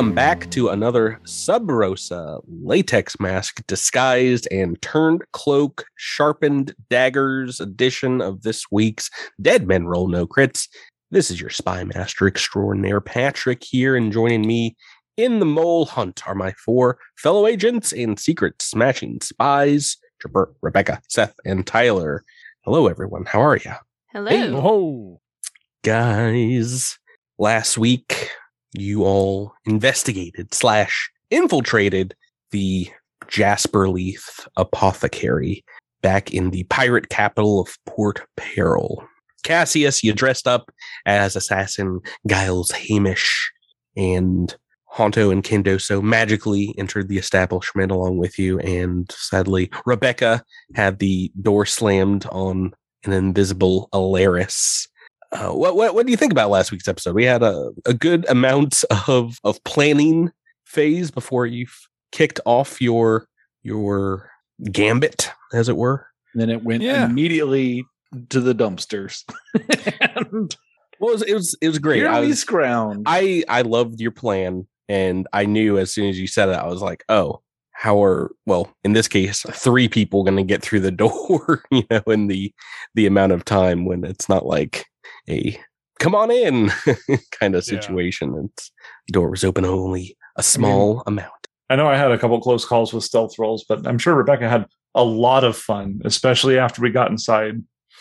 Welcome back to another Sub Rosa latex mask disguised and turned cloak, sharpened daggers edition of this week's Dead Men Roll No Crits. This is your spy master extraordinaire, Patrick, here, and joining me in the mole hunt are my four fellow agents and secret smashing spies, Tripper, Rebecca, Seth, and Tyler. Hello, everyone. How are you? Hello. Hey. Guys, last week you all investigated slash infiltrated the Jasperleaf apothecary back in the pirate capital of Port Peril. Casius, you dressed up as assassin Giles Hamish, and Hanto and Kendoso magically entered the establishment along with you. And sadly, Rebecca had the door slammed on an invisible Elaerys. Uh, what, what what do you think about last week's episode? We had a, a good amount of of planning phase before you kicked off your your gambit, as it were. then it went Yeah. immediately to the dumpsters. and Well, it was it was, it was great. I was, scrounge. I I loved your plan, and I knew as soon as you said it, I was like, oh, how are well in this case three people going to get through the door? you know, in the the amount of time when it's not like a come on in kind of Yeah. situation. It's the door was open only a small amount. I know I had a couple close calls with stealth rolls, but I'm sure Rebecca had a lot of fun, especially after we got inside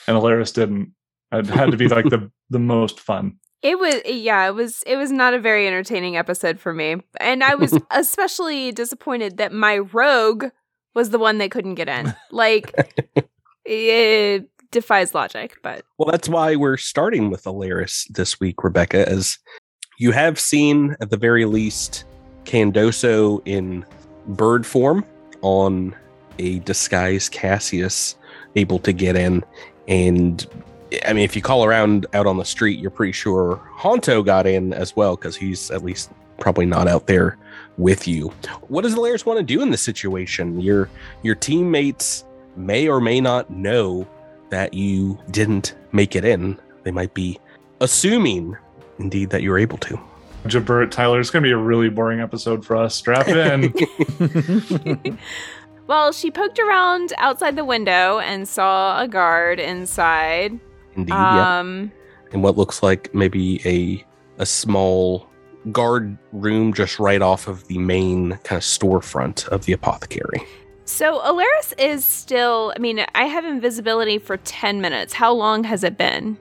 and Elaerys didn't. It had to be like the the most fun. It was yeah, it was it was not a very entertaining episode for me. And I was especially disappointed that my rogue was the one that couldn't get in. Like it defies logic, but Well, that's why we're starting with Elaerys this week, Rebecca, as you have seen at the very least Candoso in bird form on a disguised Casius able to get in. And I mean, if you call around out on the street, you're pretty sure Hanto got in as well, because he's at least probably not out there with you. What does Elaerys want to do in this situation? Your your teammates may or may not know that you didn't make it in. They might be assuming, indeed, that you were able to. Jabert, Tyler, it's going to be a really boring episode for us. Strap in. well, she poked around outside the window and saw a guard inside. Indeed, yeah. Um In what looks like maybe a a small guard room just right off of the main kind of storefront of the apothecary. So Elaerys is still I mean, I have invisibility for 10 minutes. How long has it been?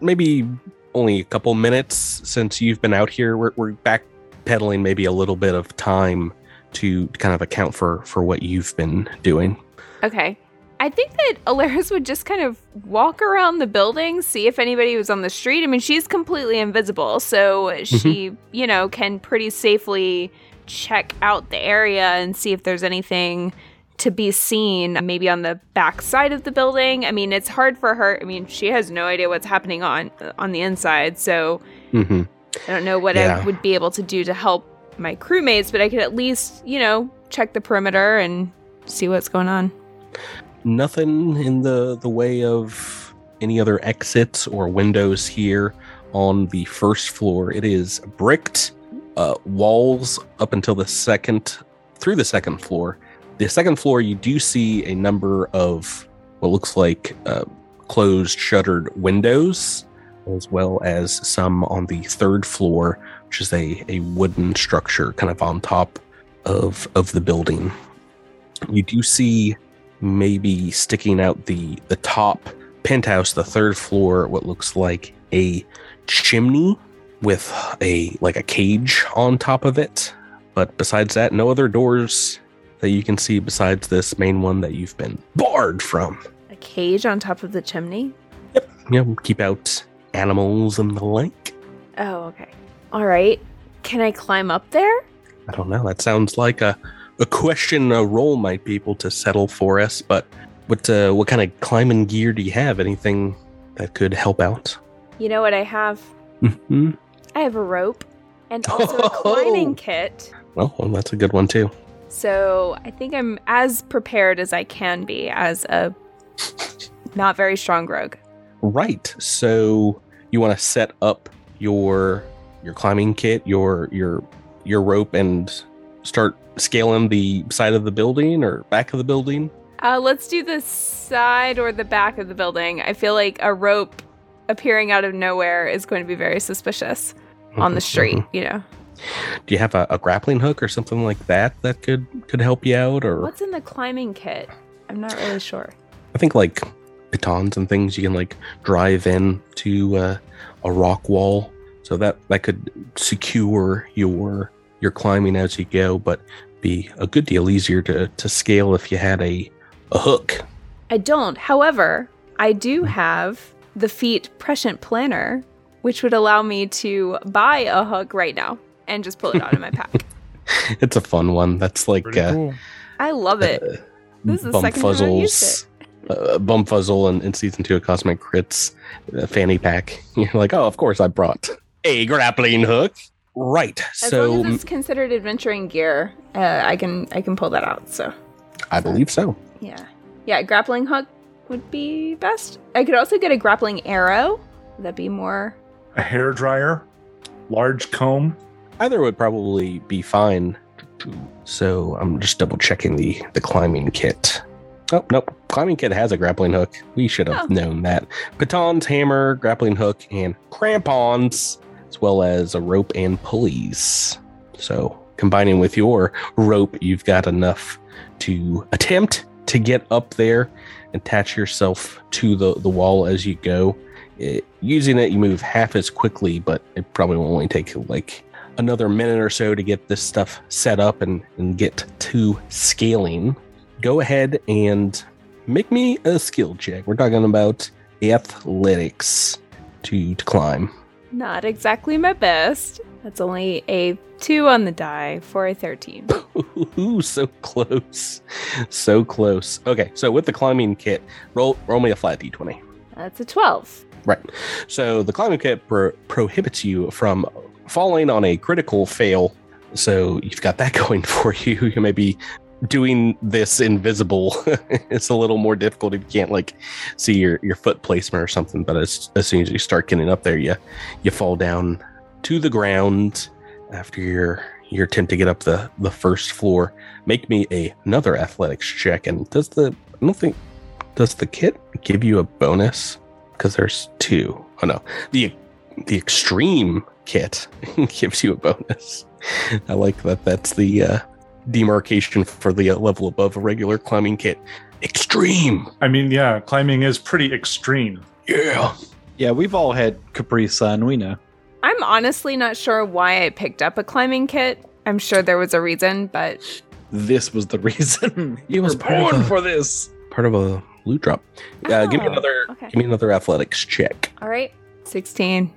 Maybe only a couple minutes since you've been out here. We're, we're backpedaling maybe a little bit of time to kind of account for for what you've been doing. Okay. I think that Elaerys would just kind of walk around the building, see if anybody was on the street. I mean, she's completely invisible, so mm-hmm. she, you know, can pretty safely check out the area and see if there's anything to be seen, maybe on the back side of the building. I mean, it's hard for her. I mean, she has no idea what's happening on on the inside, so hmm I don't know what Yeah. I would be able to do to help my crewmates, but I could at least, you know, check the perimeter and see what's going on. nothing in the the way of any other exits or windows here on the first floor it is bricked uh, walls up until the second through the second floor. The second floor you do see a number of what looks like uh, closed shuttered windows as well as some on the third floor which is a, a wooden structure kind of on top of of the building. You do see maybe sticking out the the top penthouse the third floor what looks like a chimney with a like a cage on top of it but besides that no other doors that you can see besides this main one that you've been barred from A cage on top of the chimney? you know keep out animals and the like Oh, okay. All right. Can I climb up there? i don't know that sounds like a a question a role might be able to settle for us but what uh, what kind of climbing gear do you have anything that could help out You know what I have? hmm I have a rope and also a climbing kit. Well, well, that's a good one too. So I think I'm as prepared as I can be as a not very strong rogue. Right. So you want to set up your your climbing kit, your your your rope and start scaling the side of the building or back of the building? Uh, let's do the side or the back of the building. I feel like a rope appearing out of nowhere is going to be very suspicious on the mm-hmm, street. Mm-hmm. You know, Do you have a, a grappling hook or something like that that could could help you out? Or what's in the climbing kit? I'm not really sure. I think like batons and things you can like drive in to uh, a rock wall, so that that could secure your your climbing as you go, but be a good deal easier to to scale if you had a a hook. I don't. However, I do mm. have the feat prescient planner, which would allow me to buy a hook right now and just pull it out of my pack. It's a fun one. That's like uh, cool. I love it. uh, This is the second time I've used Bumfuzzles, uh, Bumfuzzle in, in season two of Cosmic Crits uh, fanny pack. You're like, oh, of course I brought a grappling hook. Right. As so long as it's considered adventuring gear, uh, I can I can pull that out. So I believe so. yeah, yeah. Grappling hook would be best. I could also get a grappling arrow. That'd that be more? A hair dryer, large comb. Either would probably be fine. So I'm just double checking the the climbing kit. Oh nope, climbing kit has a grappling hook. We should have Oh. known that. Batons, hammer, grappling hook, and crampons, as well as a rope and pulleys. So combining with your rope, you've got enough to attempt to get up there, attach yourself to the the wall as you go. It, using it, you move half as quickly, but it probably will only take like another minute or so to get this stuff set up and, and get to scaling. Go ahead and make me a skill check. We're talking about athletics to, to climb. Not exactly my best. That's only a two on the die for a thirteen. Ooh, so close. So close. Okay, so with the climbing kit, roll roll me a flat d20. That's a twelve. Right. So the climbing kit pro- prohibits you from falling on a critical fail. So you've got that going for you. You may be doing this invisible. it's a little more difficult if you can't like see your, your foot placement or something. But as, as soon as you start getting up there, you you fall down to the ground after your your attempt to get up the the first floor. Make me a, another athletics check. And does the I don't think does the kit give you a bonus? Because there's two. Oh no, the the extreme kit gives you a bonus. I like that. That's the uh, demarcation for the uh, level above a regular climbing kit. Extreme, I mean, yeah, climbing is pretty extreme. yeah. Yeah, we've all had Capri Sun. We know. I'm honestly not sure why I picked up a climbing kit. I'm sure there was a reason, but This was the reason. you was were part born a- for this. Part of a loot drop. Uh, give me Oh, another. okay. Give me another athletics check. all right, sixteen.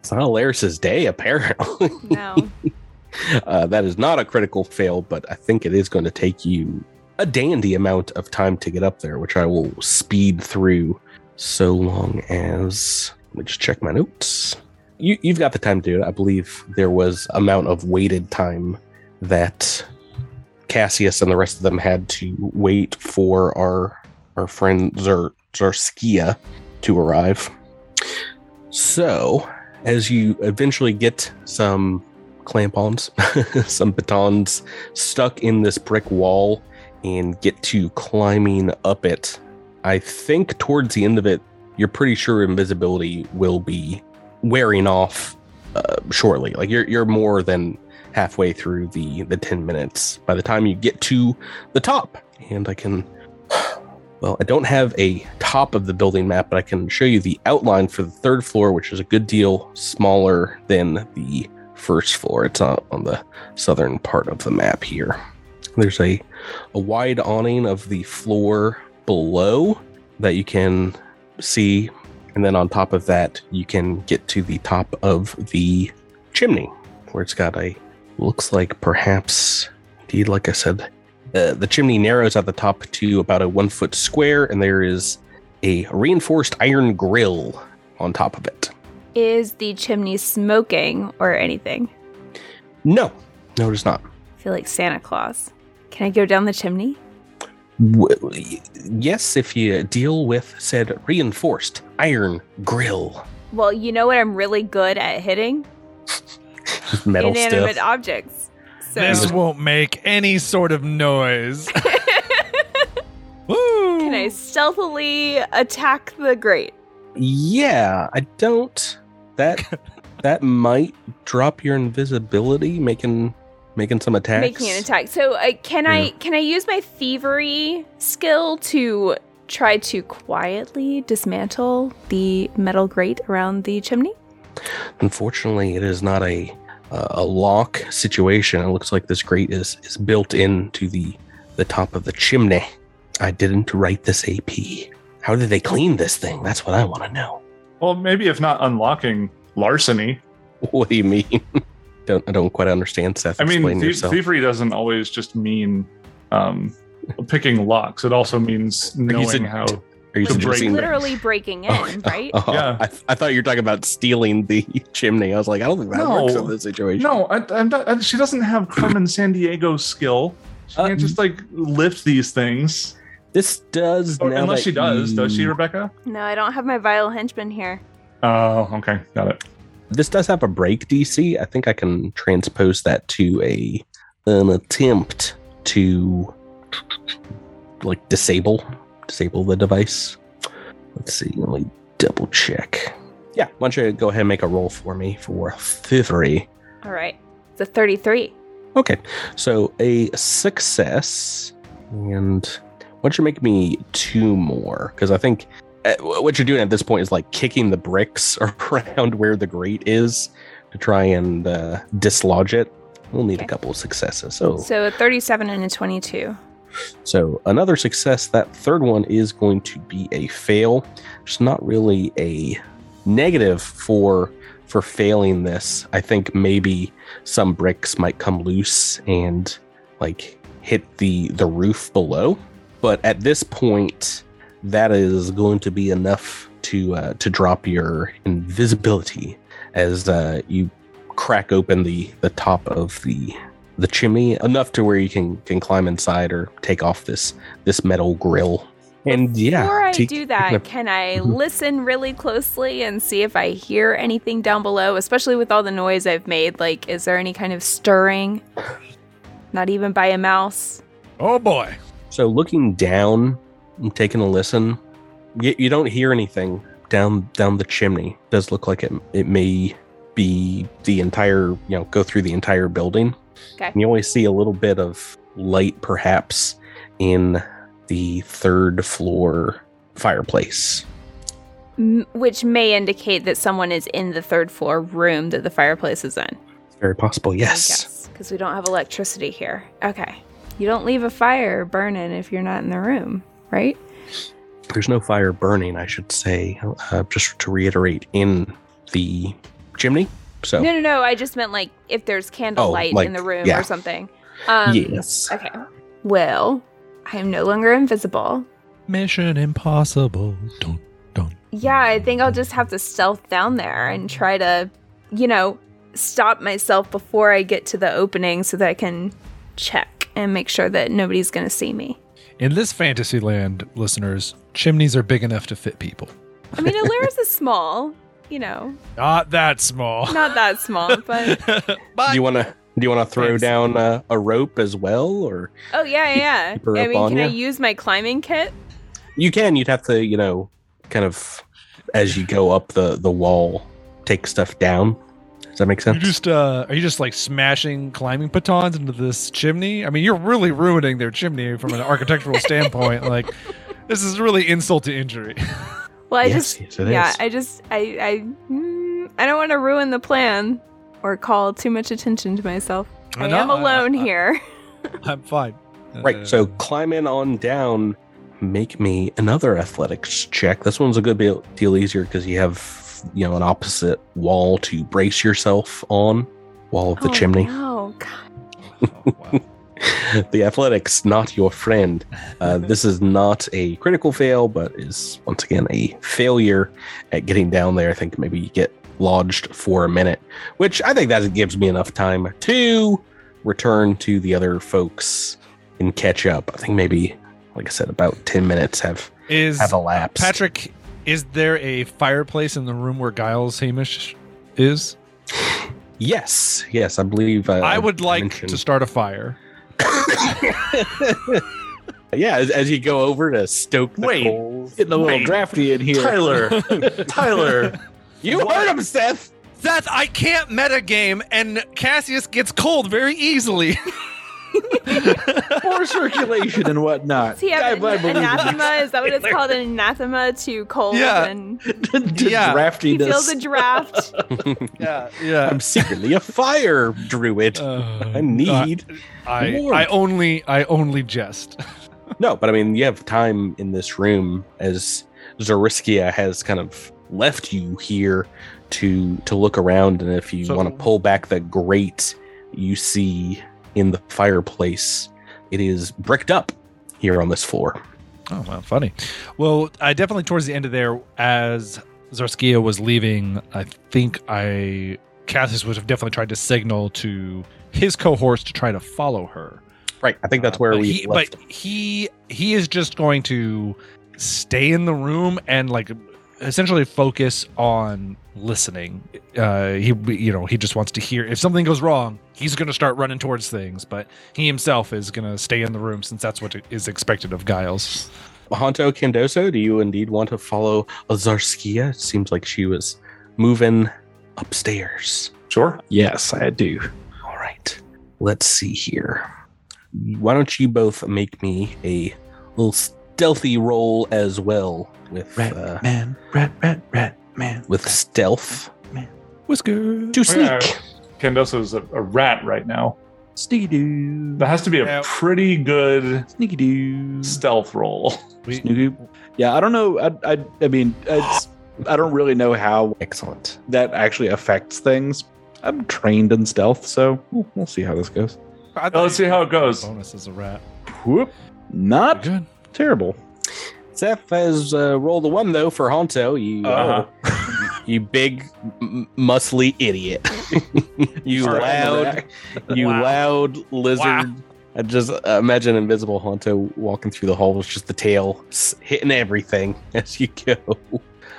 It's not Elaerys's day, apparently. No, Uh, that is not a critical fail, but I think it is going to take you a dandy amount of time to get up there, which I will speed through so long as. Let me just check my notes. You, you've got the time to do it. I believe there was amount of waited time that Casius and the rest of them had to wait for our our friend Zer, Zarskia to arrive. So, as you eventually get some clamp-ons, some batons stuck in this brick wall and get to climbing up it. I think towards the end of it, you're pretty sure invisibility will be wearing off uh, shortly. Like you're you're more than halfway through the the 10 minutes by the time you get to the top. And I can well, I don't have a top of the building map, but I can show you the outline for the third floor, which is a good deal smaller than the first floor. It's on, on the southern part of the map here. There's a, a wide awning of the floor below that you can see. And then on top of that, you can get to the top of the chimney where it's got a, looks like perhaps, indeed, like I said, uh, the chimney narrows at the top to about a one foot square, and there is a reinforced iron grill on top of it. is the chimney smoking or anything? No, no, it is not. I feel like Santa Claus. Can I go down the chimney? W- yes, if you deal with said reinforced iron grill. Well, you know what I'm really good at hitting? Metal inanimate stuff. objects. So This won't make any sort of noise. Woo! can I stealthily attack the grate? Yeah, I don't. That that might drop your invisibility, making making some attacks. Making an attack. So uh, can I can I use my thievery skill to try to quietly dismantle the metal grate around the chimney? Unfortunately, it is not a uh, a lock situation. It looks like this grate is is built into the the top of the chimney. I didn't write this AP. How did they clean this thing? That's what I want to know. Well, maybe if not unlocking larceny. What do you mean? don't I don't quite understand, Seth. I mean, thie- thievery doesn't always just mean um, picking locks. It also means knowing said- how. Are you to break- suggesting? Literally breaking in, Oh, right? oh, Yeah. I, I thought you were talking about stealing the chimney. I was like, I don't think that No. works in this situation. No, I, I'm not, I, she doesn't have Carmen Sandiego skill. She Uh, can't just like lift these things. This does. Or, now unless she does, does she, Rebecca? No, I don't have my vile henchman here. Oh, okay, got it. This does have a break DC. I think I can transpose that to a an attempt to like disable disable the device. Let's see. Let me double check. Yeah, why don't you go ahead and make a roll for me for thievery? All right. It's a 33. Okay, so a success, and why don't you make me two more? Because I think uh, what you're doing at this point is like kicking the bricks around where the grate is to try and uh, dislodge it. We'll need a couple of successes. So, So a 37 and a 22. So another success. That third one is going to be a fail. It's not really a negative for for failing this. I think maybe some bricks might come loose and like hit the the roof below. But at this point, that is going to be enough to uh, to drop your invisibility as uh, you crack open the the top of the the chimney enough to where you can can climb inside or take off this this metal grill. And yeah, Before I do that, can I Mhm. listen really closely and see if I hear anything down below, especially with all the noise I've made? Like, is there any kind of stirring? Not even by a mouse. Oh boy. So looking down and taking a listen, you, you don't hear anything down down the chimney. does look like it it may be the entire you know go through the entire building. Okay. And you always see a little bit of light, perhaps in the third floor fireplace. M- which may indicate that someone is in the third floor room that the fireplace is in. It's very possible. Yes. Yes, because we don't have electricity here. Okay. You don't leave a fire burning if you're not in the room, right? There's no fire burning. I should say, uh, just to reiterate, in the chimney. So No, no, no. I just meant like if there's candlelight Oh, like, in the room yeah. or something. Um, yes. Okay. Well, I am no longer invisible. Mission impossible. Dun, dun. Yeah, I think I'll just have to stealth down there and try to, you know, stop myself before I get to the opening so that I can check and make sure that nobody's going to see me. In this fantasy land, listeners, chimneys are big enough to fit people. I mean, Elaerys is small, you know, Not that small. not that small, but Do you want to? Do you want to throw down a, a rope as well, or oh yeah, yeah. Keep I mean, on can I use my climbing kit? you can? You'd have to, you know, kind of as you go up the the wall, take stuff down. Does that make You sense? just uh are you just like smashing climbing batons into this chimney? I mean, you're really ruining their chimney from an architectural standpoint. Like this is really insult to injury. Well, I yes, just yes, it yeah, is. I just I I mm, I don't want to ruin the plan or call too much attention to myself. I, know, am alone I- here. I'm fine. right. So Uh, climbing on down. Make me another athletics check. This one's a good deal, deal easier because you have, you know, an opposite wall to brace yourself on. Wall of the Oh, chimney. No, God. oh, wow. The athletics not your friend uh, this is not a critical fail but is once again a failure at getting down there i think maybe you get lodged for a minute which i think that gives me enough time to return to the other folks and catch up i think maybe like i said about 10 minutes have Is have elapsed Patrick, is there a fireplace in the room where Giles Hamish is? Yes, yes, I believe. Uh, I would like mentioned- to start a fire. yeah, as, as you go over to stoke the Wait. coals. Getting a little Wait. drafty in here. Tyler, Tyler, You heard him, Seth. Seth, I can't metagame, and Casius gets cold very easily. More circulation and whatnot. Does he have I- I an believe anathema? Is that what it's called? An anathema to cold Yeah. and To Yeah. he draftiness. feels a draft. yeah, yeah. I'm secretly a fire druid. Oh, I need I warmth. I only I only jest. No, but I mean, you have time in this room as Zarskia has kind of left you here to to look around, and if you So- want to pull back the grate you see in the fireplace, it is bricked up here on this floor. Oh, well, funny. Well, I definitely towards the end of there, as Zarskia was leaving, I think I Casius would have definitely tried to signal to his cohorts to try to follow her. Right. I think that's where Uh, we he, but he he is just going to stay in the room and like essentially focus on listening. Uh, he you know he just wants to hear if something goes wrong, he's going to start running towards things. But he himself is going to stay in the room since that's what is expected of Giles. Hanto Candoso, do you indeed want to follow Zarskia? It seems like she was moving upstairs. sure. Yes, I do. All right. Let's see here. Why don't you both make me a little stealthy roll as well with Rat uh, man, rat, rat, rat man. with stealth Man, Whisker. to sneak. Yeah. Candoso's a, a rat right now. Sneaky doo. That has to be a Yeah. pretty good Sneaky doo. stealth roll. We- Sneaky. Yeah, I don't know. I, I, I mean, it's, I don't really know how Excellent. that actually affects things. I'm trained in stealth, so we'll, we'll see how this goes. Well, let's see how it goes. Bonus as a rat. Whoop. Not Good. Terrible. Seth has uh, rolled a one though for Hanto. You, Uh-huh. you big, m- muscly idiot. you Sorry, loud, you Wow. loud lizard. Wow. I just uh, imagine invisible Hanto walking through the halls, just the tail hitting everything as you go.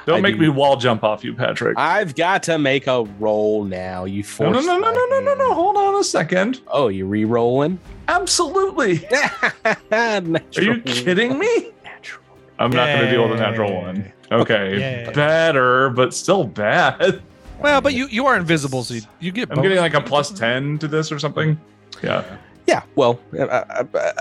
Don't I make do- me wall jump off you, Patrick. I've got to make a roll now. You no, forced. no, no, no, my no, no, no, no. Hold on a second. Oh, you re-rolling? Absolutely. Are you kidding me? Natural. I'm not going to deal with a natural one. Okay. Yay. Better, but still bad. Well, but you you are invisible, so you, you get. I'm getting like a plus 10 to this or something. Yeah. Yeah, well, I, I, I,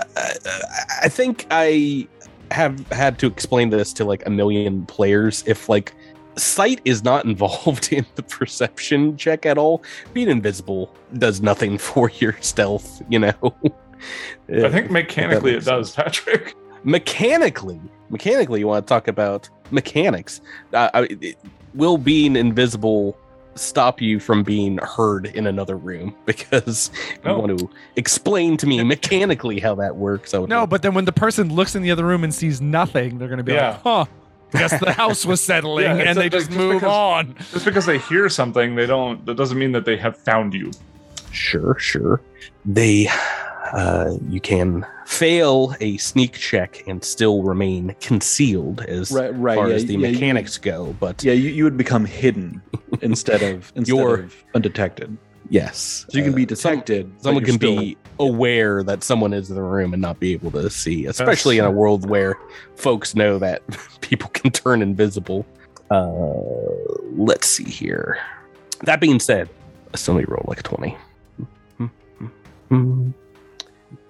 I think I have had to explain this to like a million players. If like sight is not involved in the perception check at all, being invisible does nothing for your stealth. You know. I think mechanically it does, Patrick. mechanically mechanically you want to talk about mechanics uh, I, it, will being invisible stop you from being heard in another room because No. you want to explain to me mechanically how that works I would No, love- but then when the person looks in the other room and sees nothing, they're going to be Yeah. like, "Huh." Guess the house was settling, Yeah, and they just just move because- on. Just because they hear something, they don't, that doesn't mean that they have found you. sure sure they uh, you can fail a sneak check and still remain concealed as Right, right. far yeah, as the yeah, you- mechanics go but Yeah, you, you would become hidden instead of instead You're- of undetected. yes So you can be uh, some- detected. someone can still- be aware that someone is in the room and not be able to see, especially in a world where folks know that people can turn invisible. Uh, let's see here. That being said, I still need to roll like a 20.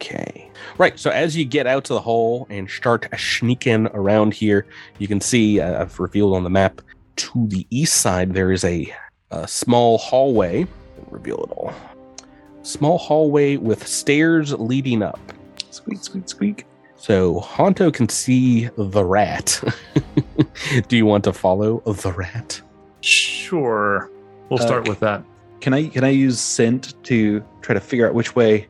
Okay. Right. So as you get out to the hole and start sneaking around here, you can see uh, I've revealed on the map to the east side there is a, a small hallway. Reveal it all small hallway with stairs leading up. squeak, squeak, squeak. So Hanto can see the rat. Do you want to follow the rat? Sure. We'll Uh, start with that. Can I can I use scent to try to figure out which way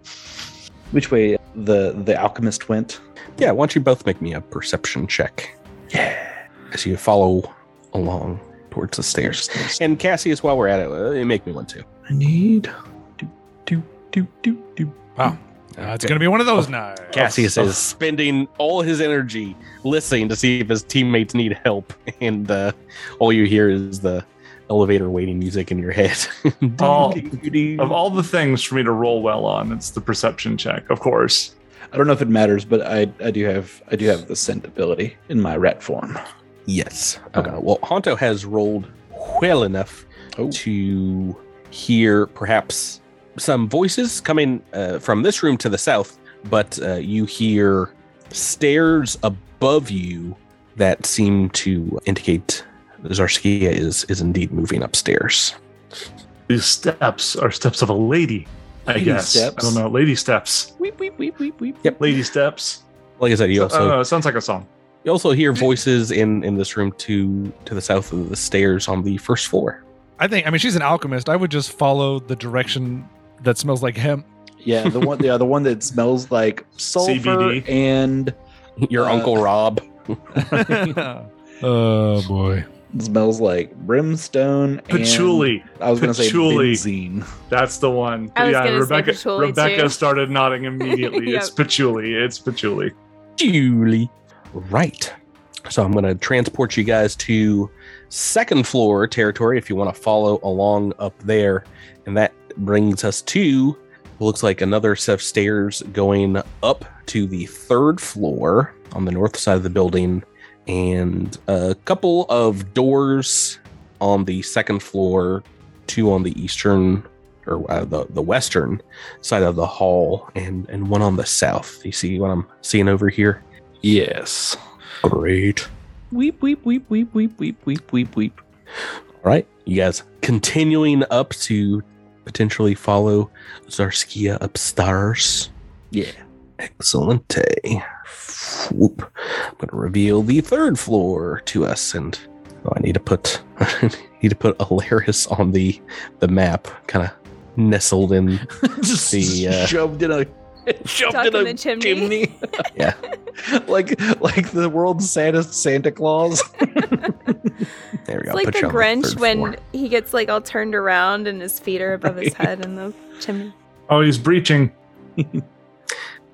which way the the alchemist went? Yeah, why don't you both make me a perception check? Yeah. As you follow along towards the stairs. And Casius, while we're at it, uh, make me one too. I need do do do do do. Wow. Uh, it's going to be one of those now. Casius Oh, is spending all his energy listening to see if his teammates need help, and uh, all you hear is the elevator waiting music in your head. All- Of all the things for me to roll well on, it's the perception check, of course. I don't know if it matters, but I, I do have I do have the scent ability in my rat form. yes. Okay. Uh, well, Hanto has rolled well enough Oh. to hear perhaps some voices coming uh, from this room to the south, but uh, you hear stairs above you that seem to indicate Zarskia is is indeed moving upstairs. These steps are steps of a lady, I Lady guess. steps? I don't know. Lady steps. Weep weep weep weep weep. Yep. Lady steps. Like I said, you also don't. It sounds like a song. You also hear voices in in this room to to the south of the stairs on the first floor. I think. I mean, she's an alchemist. I would just follow the direction that smells like hemp. Yeah, the one yeah, the one that smells like sulfur CBD. and Your Uh, uncle Rob. oh boy. Smells like brimstone and Patchouli. I was gonna say Patchouli. benzene. That's the one. I yeah, gonna say Rebecca. patchouli, Rebecca too. started nodding immediately. It's patchouli. It's patchouli. Julie. Right. So I'm going to transport you guys to second floor territory if you want to follow along up there. And that brings us to looks like another set of stairs going up to the third floor on the north side of the building and a couple of doors on the second floor, two on the eastern or uh, the, the western side of the hall and, and one on the south. You see what I'm seeing over here? Yes. Great. Weep weep weep weep weep weep weep weep weep. All right. You guys continuing up to potentially follow Zarskia upstairs. Yeah. Excellent. Whoop. I'm going to reveal the third floor to us. And oh, I need to put I need to put Elaerys on the the map, kind of nestled in. Just The, uh, shoved in a shoved Stuck in in a the chimney. Yeah. like like the world's saddest Santa Claus. There we It's go. like Put the Grinch third when floor. he gets like all turned around and his feet are above his head in the chimney. Oh, he's breaching.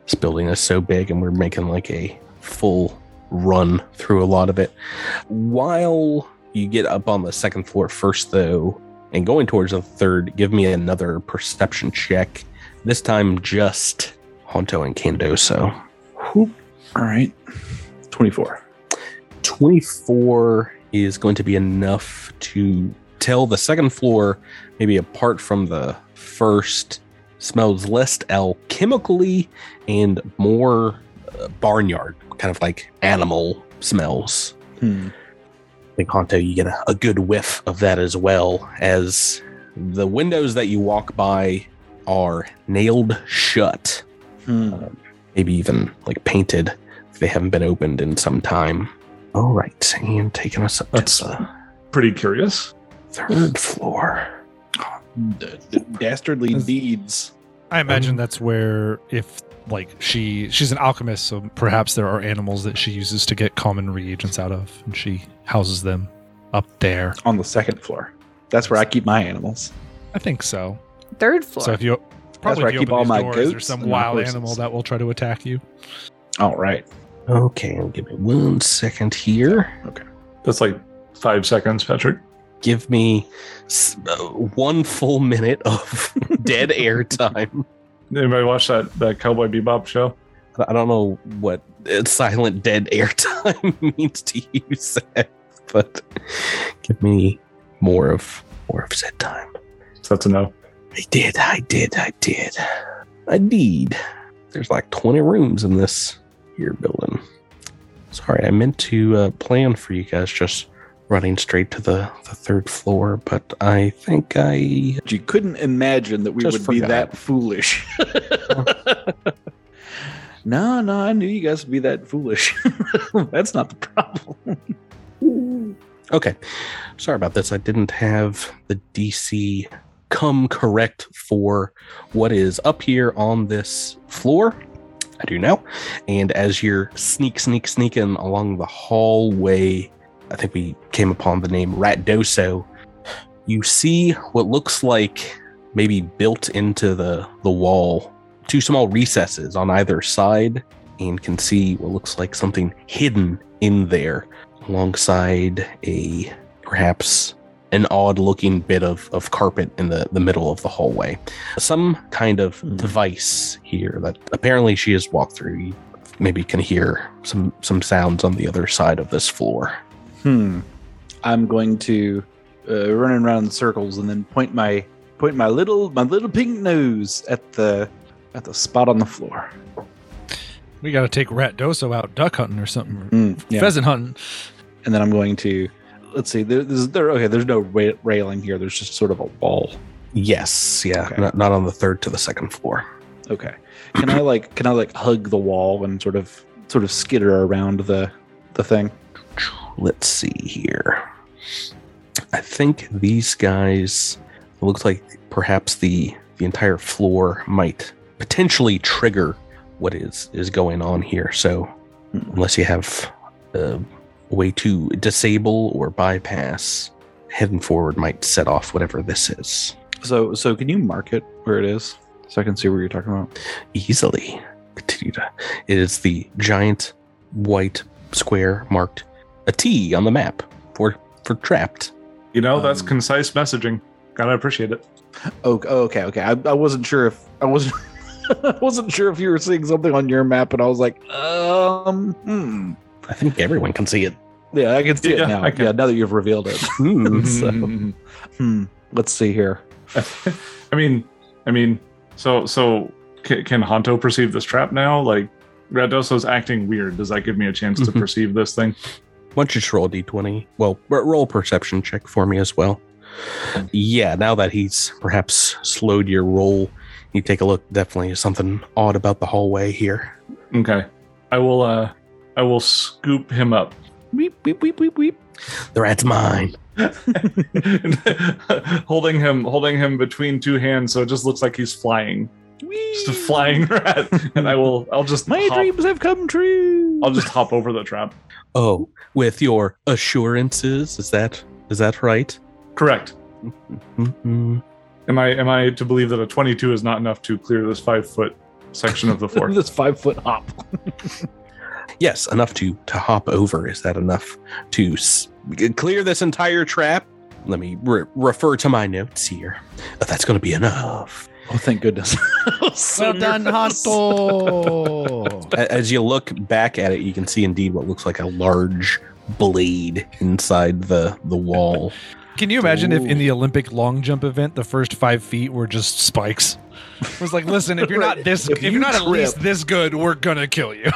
This building is so big, and we're making like a full run through a lot of it. While you get up on the second floor first, though, and going towards the third, give me another perception check. This time, just Hanto and Candoso. All right. 24. 24 is going to be enough to tell the second floor, maybe apart from the first, smells less alchemically and more uh, barnyard, kind of like animal smells. Hmm. I think Hanto, you get a, a good whiff of that as well, as the windows that you walk by are nailed shut, Hmm. maybe even like painted if they haven't been opened in some time. All right, and taking us up That's- to the Pretty curious. third floor. D- d- dastardly deeds. I imagine Um, that's where if like she she's an alchemist, so perhaps there are animals that she uses to get common reagents out of, and she houses them up there. on the second floor. That's where I keep my animals. I think so. Third floor. So if you probably where if I you keep open all these my doors, goats there's some wild horses. animal that will try to attack you. All right. Okay, give me one second here. Okay, that's like five seconds, Patrick. Give me uh, one full minute of dead air time. Anybody watch that that Cowboy Bebop show? I don't know what uh, silent dead air time means to you, Seth, but give me more of more of said time. So that's a no. I did, I did, I did. I did. There's like 20 rooms in this here building. Sorry, I meant to uh, plan for you guys just running straight to the, the third floor, but I think I. You couldn't imagine that we would be that foolish. no, no, I knew you guys would be that foolish. That's not the problem. Okay. Sorry about this. I didn't have the DC come correct for what is up here on this floor. I do now. And as you're sneak, sneak, sneaking along the hallway, I think we came upon the name Ratdoso. You see what looks like maybe built into the, the wall two small recesses on either side and can see what looks like something hidden in there alongside a perhaps an odd looking bit of, of carpet in the, the middle of the hallway. Some kind of Hmm. device here that apparently she has walked through. You maybe can hear some some sounds on the other side of this floor. Hmm. I'm going to uh, run around in circles and then point my point my little my little pink nose at the at the spot on the floor. We got to take Rat Doso out duck hunting or something. or Mm, yeah. Pheasant hunting. And then I'm going to let's see. There, there's, there okay. There's no ra- railing here. There's just sort of a wall. Yes, yeah, Okay. not, not on the third to the second floor. Okay. Can I like can I like hug the wall and sort of sort of skitter around the the thing? Let's see here. I think these guys it looks like perhaps the the entire floor might potentially trigger what is is going on here. So Hmm. unless you have a way to disable or bypass, heading forward might set off whatever this is So so can you mark it where it is so I can see where you're talking about? easily. Continue to. It is the giant white square marked a T on the map for for trapped. You know, that's Um, concise messaging. Gotta appreciate it. Oh, oh, okay, okay. I, I wasn't sure if I wasn't I wasn't sure if you were seeing something on your map, and I was like, um, hmm. I think everyone can see it. Yeah, I can see Yeah, it now. Yeah, now that you've revealed it. Hmm. So- hmm. Let's see here. I mean, I mean, so so can, can Hanto perceive this trap now? Like, Radoso's acting weird. Does that give me a chance to Mhm. perceive this thing? Why don't you just roll a d20? Well, roll a perception check for me as well. Yeah, now that he's perhaps slowed your roll, you take a look. Definitely something odd about the hallway here. Okay, I will. uh I will scoop him up. Weep, weep, weep, weep, weep. The rat's mine. holding him, holding him between two hands, so it just looks like he's flying, just a flying rat. And I will, I'll just, My hop, dreams have come true. I'll just hop over the trap. Oh, with your assurances, is that is that right? Correct. Mm-mm. Am I, am I to believe that a twenty-two is not enough to clear this five-foot section of the floor? this five foot hop. Yes, enough to to hop over. Is that enough to s- clear this entire trap? Let me re- refer to my notes here. That's going to be enough. Oh, thank goodness. Well done, Hanto. A- As you look back at it, you can see indeed what looks like a large blade inside the the wall. Can you imagine if in the Olympic long jump event the first five feet were just spikes? It was like, listen, if you're not this, If if, you you're not at least this good, we're gonna kill you.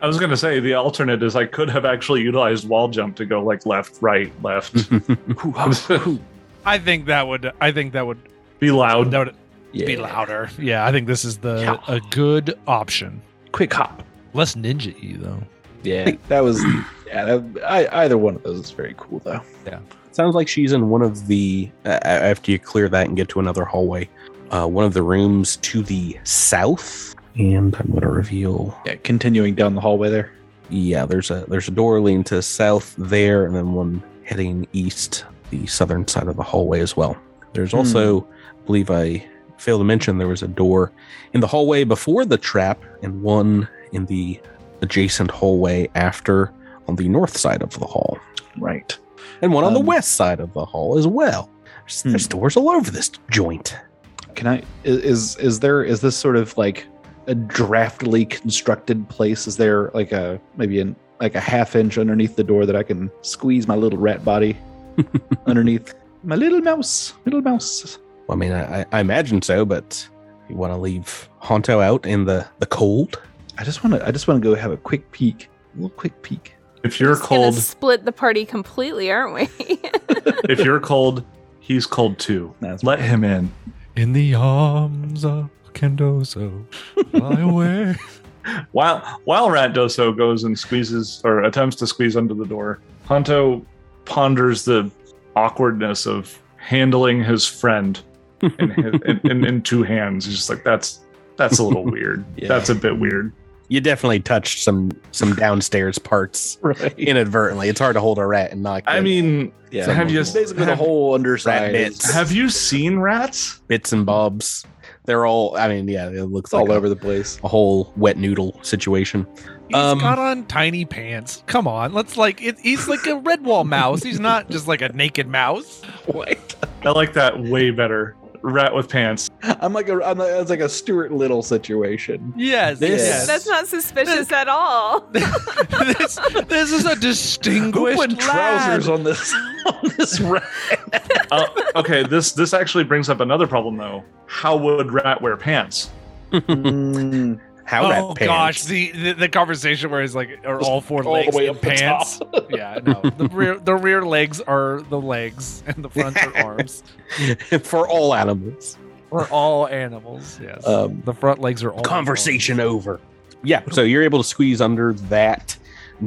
I was gonna say the alternate is I could have actually utilized wall jump to go like left, right, left. I think that would. I think that would. Be loud. That would yeah. be louder. Yeah, I think this is the Yeah. a good option. Quick hop. Less ninja y though. Yeah, that was. Yeah, that, I, either one of those is very cool though. Yeah. Sounds like she's in one of the. Uh, after you clear that and get to another hallway, uh, one of the rooms to the south. And I'm going to reveal. Yeah, continuing down the hallway there. Yeah, there's a there's a door leading to the south there, and then one heading east, the southern side of the hallway as well. There's also, I believe I failed to mention, there was a door in the hallway before the trap, and one in the adjacent hallway after on the north side of the hall, Right. and one on the Um, west side of the hall as well. There's, there's doors all over this joint. Can I? i- Is is there? Is this sort of like a draftily constructed place? Is there like a maybe an like a half inch underneath the door that I can squeeze my little rat body underneath? My little mouse, little mouse. Well, I mean, I, I imagine so, but you want to leave Hanto out in the, the cold? I just want to. I just want to go have a quick peek. A little quick peek. If you're Just cold, split the party completely, aren't we? if you're cold, he's cold too. That's Let him in. In the arms of Kendoso, fly away. While while Rat Doso goes and squeezes or attempts to squeeze under the door, Hanto ponders the awkwardness of handling his friend in, his, in, in, in two hands. He's just like that's that's a little weird. Yeah. That's a bit weird. You definitely touched some some downstairs parts right. inadvertently. It's hard to hold a rat and not I mean, Yeah. have you basically the whole underside? Bits. have you seen rats? bits and bobs. They're all. I mean, yeah, it looks It's all like a, over the place. a whole wet noodle situation. He's Um, got on tiny pants. Come on, let's like it, he's like a Redwall mouse. He's not just like a naked mouse. What? I like that way better. Rat with pants. I'm like a, I'm like, it's like a Stuart Little situation. Yes, This- yes. That's not suspicious at all. this, this is a distinguished Who distinguished put trousers lad. on this on this rat? Uh, okay, this this actually brings up another problem though. How would Rat wear pants? Mm, How oh rat pants. gosh, the, the the conversation where he's like, are all four all the legs way in up the pants? yeah, no. The rear the rear legs are the legs, and the front are arms. for all animals. For all animals, yes. Um, the front legs are all Conversation over. Yeah, so you're able to squeeze under that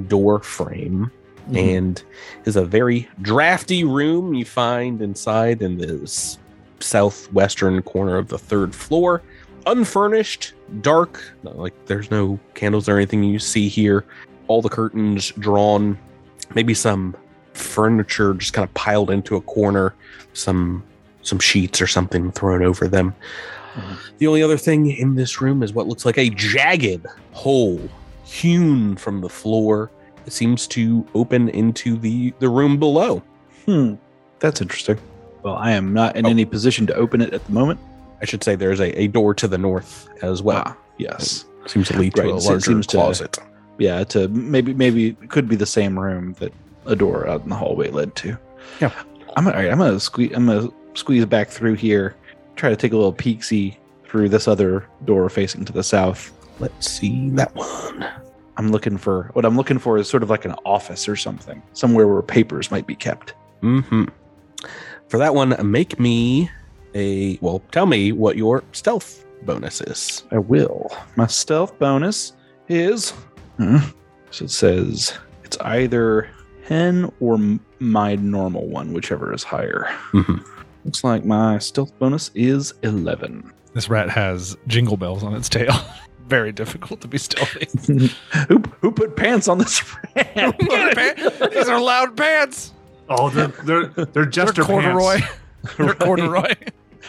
door frame, Mm-hmm. and is a very drafty room you find inside in this southwestern corner of the third floor. Unfurnished, dark, like there's no candles or anything you see here. All the curtains drawn, maybe some furniture just kind of piled into a corner, some some sheets or something thrown over them. Mhm. The only other thing in this room is what looks like a jagged hole hewn from the floor. It seems to open into the the room below. Hmm. That's interesting. Well, I am not in Oh. any position to open it at the moment. I should say there's a, a door to the north as well. Ah, yes. Seems to lead to Right, a larger seems to- closet. Yeah, to maybe maybe it could be the same room that a door out in the hallway led to. Yeah. I'm gonna, all right, I'm gonna squeeze I'm gonna squeeze back through here, try to take a little peek see through this other door facing to the south. Let's see that one. I'm looking for what I'm looking for is sort of like an office or something, somewhere where papers might be kept. Mm-hmm. For that one, make me a well. Tell me what your stealth bonus is. I will. My stealth bonus is. Hmm. So it says it's either 10 or my normal one, whichever is higher. Mhm. Looks like my stealth bonus is 11. This rat has jingle bells on its tail. Very difficult to be stealthy. who, who put pants on this rat? These are loud pants. Oh, they're they're they're They're jester corduroy. pants. They're corduroy.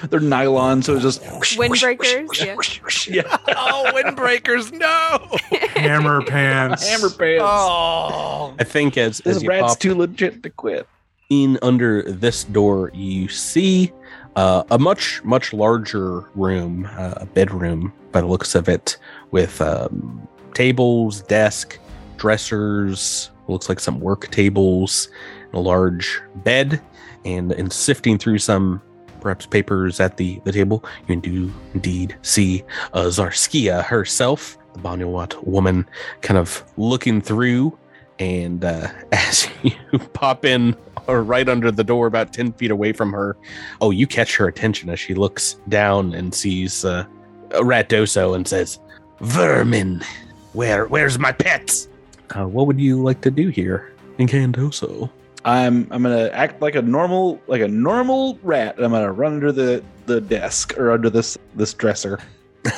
They're nylon, so it's just. Windbreakers, yeah. yeah. Oh, windbreakers! No. Hammer pants. Hammer pants. Oh. I think as this as you rat's pop too legit to quit. in under this door, you see uh, a much much larger room, uh, a bedroom by the looks of it, with um, tables, desk, dressers. Looks like some work tables, a large bed, and in sifting through some perhaps papers at the the table, you do indeed see uh, Zarskia herself, the Banyawat woman, kind of looking through. And uh, as you pop in or right under the door, about 10 feet away from her. Oh, you catch her attention as she looks down and sees uh, Ratdoso and says, Vermin, where where's my pets? Uh, what would you like to do here in Candoso? I'm I'm gonna act like a normal like a normal rat. and I'm gonna run under the the desk or under this this dresser.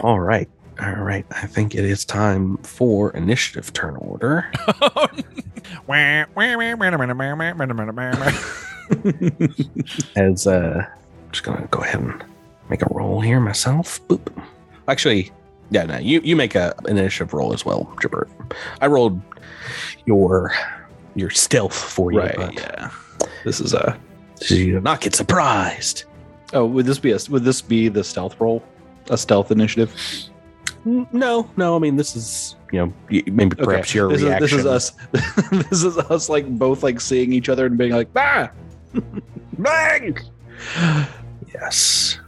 All right. All right. I think it is time for initiative turn order. As uh I'm just gonna go ahead and make a roll here myself. Boop. Actually, yeah, no, you you make a an initiative roll as well, Jabert. I rolled your your stealth for you, but Yeah. This is a. so you do not get surprised. Oh, would this be a would this be the stealth roll? A stealth initiative? No, no. I mean, this is you know maybe perhaps your this reaction. Is, this is us. this is us like both like seeing each other and being like, ah. Bang! Yes.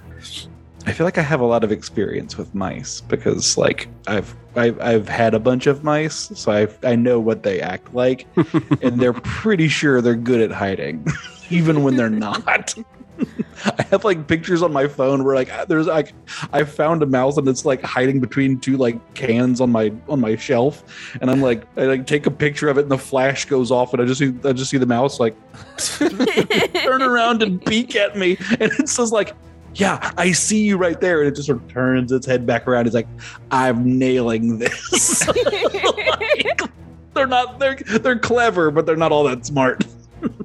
I feel like I have a lot of experience with mice because like I've I've, I've had a bunch of mice, so I I know what they act like, and they're pretty sure they're good at hiding, even when they're not. I have like pictures on my phone where like there's like I found a mouse and it's like hiding between two like cans on my on my shelf, and I'm like I like take a picture of it and the flash goes off and I just see I just see the mouse like turn around and peek at me, and it says like yeah, I see you right there. And it just sort of turns its head back around. It's like, I'm nailing this. Like, they're not they're they're clever, but they're not all that smart.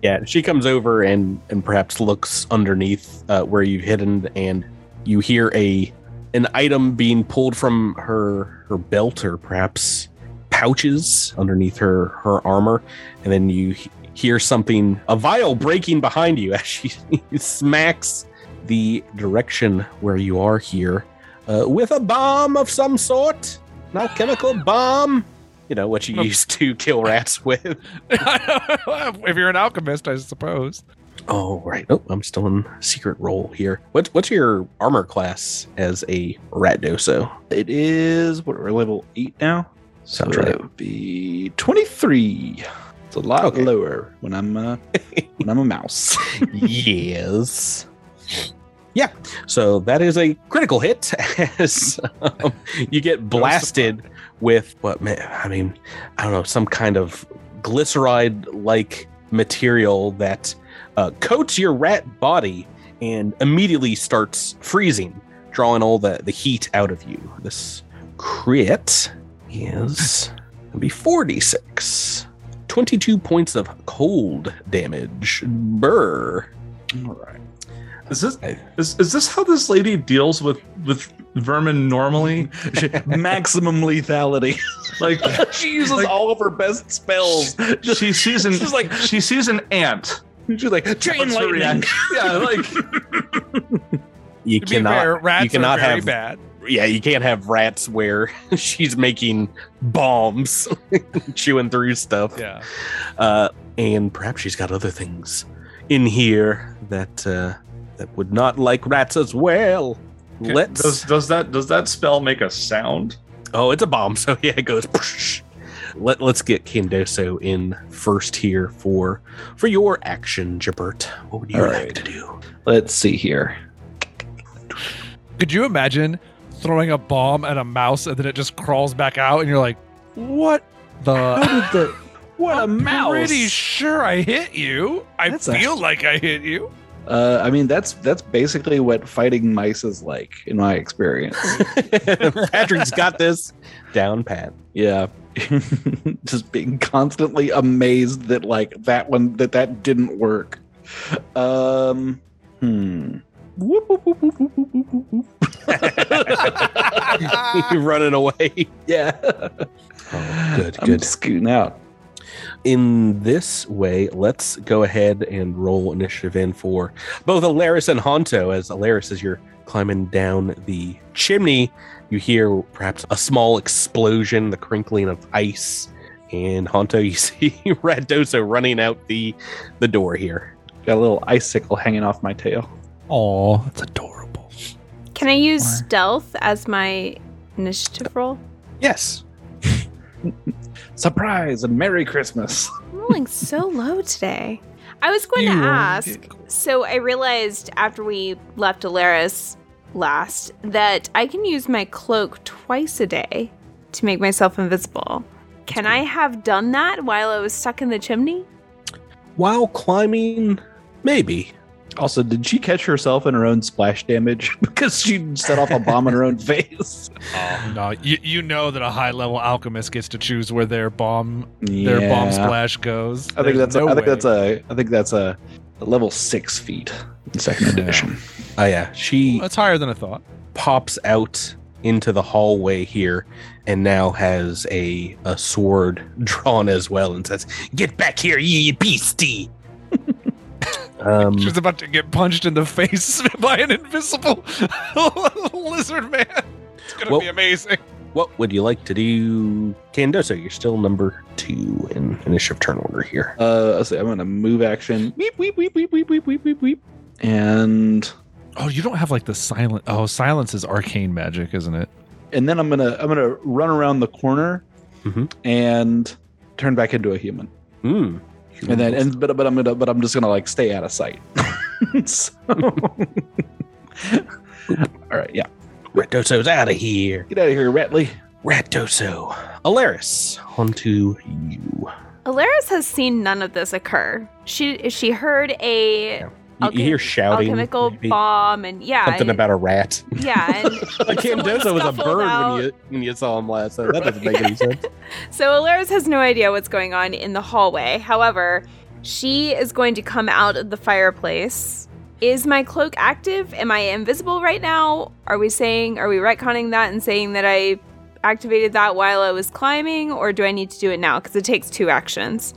Yeah, she comes over and and perhaps looks underneath uh, where you've hidden, and you hear a an item being pulled from her her belt or perhaps pouches underneath her her armor, and then you hear something a vial breaking behind you as she smacks the direction where you are here uh, with a bomb of some sort, an chemical bomb. You know what you used to kill rats with. if you're an alchemist, I suppose. Oh right. Oh, I'm still in secret role here. What's what's your armor class as a rat doso? It is what we're level eight now. Sounds so right. That would be twenty three. It's a lot Okay. lower when I'm uh, when I'm a mouse. yes. Yeah. So that is a critical hit as um, you get blasted with what I mean, I don't know, some kind of glyceride like material that uh, coats your rat body and immediately starts freezing, drawing all the, the heat out of you. This crit is gonna be 46. 22 points of cold damage. Burr. All right. Is this I- is, is this how this lady deals with with vermin normally? Maximum lethality. Like she uses Like- all of her best spells. Just, she sees an She's like- she sees an ant. she's like chain What's lightning. Yeah, like You To be cannot fair, rats you cannot are very have bad. yeah, you can't have rats where she's making bombs, chewing through stuff. Yeah. Uh, and perhaps she's got other things in here that uh, that would not like rats as well. Let's. does does that does that spell make a sound? oh, it's a bomb, so yeah, it goes. Let Let's get Candoso in first here for for your action, Jabert. What would you All like right. to do? Let's see here. Could you imagine throwing a bomb at a mouse and then it just crawls back out and you're like, what the? How did the what a I'm mouse? Pretty sure I hit you. I That's a- feel like I hit you. Uh, I mean, that's that's basically what fighting mice is like, in my experience. Patrick's got this down pat. yeah, just being constantly amazed that like that one that that didn't work. Um, hmm. Whoop, whoop, whoop, whoop, whoop, whoop, whoop, whoop. You're running away. yeah. Oh, good, I'm good. scooting out. In this way, let's go ahead and roll initiative in for both Elaerys and Hanto. As Elaerys, as you're climbing down the chimney, you hear perhaps a small explosion, the crinkling of ice. And Hanto, you see Radoso running out the the door here. Got a little icicle hanging off my tail. Oh, that's adorable. Can I use stealth as my initiative roll? Yes. Surprise and Merry Christmas. I'm rolling so low today. I was going You to ask. So I realized after we left Elaerys last that I can use my cloak twice a day to make myself invisible. Can I have done that while I was stuck in the chimney? While climbing, maybe. Also, did she catch herself in her own splash damage because she set off a bomb in her own face? Oh, no, you, you know that a high level alchemist gets to choose where their bomb their bomb splash goes. I think There's that's a, no I think that's a I think that's a, a level six feat in second Yeah. edition. Oh yeah, she That's higher than I thought. pops out into the hallway here and now has a, a sword drawn as well and says, Get back here, ye beastie! Um, She's about to get punched in the face by an invisible lizard man. It's gonna Well- be amazing. what would you like to do, Candoso? You're still number two in initiative turn order here. Uh, let's see. I'm gonna move action. Weep weep weep weep weep weep weep weep weep. And Oh, you don't have like the silent. Oh, silence is arcane magic, isn't it? and then I'm gonna I'm gonna run around the corner Mhm. and turn back into a human. Hmm. And then and but but I'm gonna but I'm just gonna like stay out of sight. so, all right, yeah. Ratoso's out of here. Get out of here, Ratley. Ratoso. Elaerys, onto you. Elaerys has seen none of this occur. She she heard a Yeah. You, you hear shouting. alchemical maybe bomb and yeah, Something and- about a rat. yeah. And Like Candoso was a bird out. when you when you saw him last. So that doesn't make any sense. So Elaerys has no idea what's going on in the hallway. However, She is going to come out of the fireplace. Is my cloak active? Am I invisible right now? Are we saying, are we retconning that and saying that I activated that while I was climbing, or do I need to do it now? Because it takes two actions.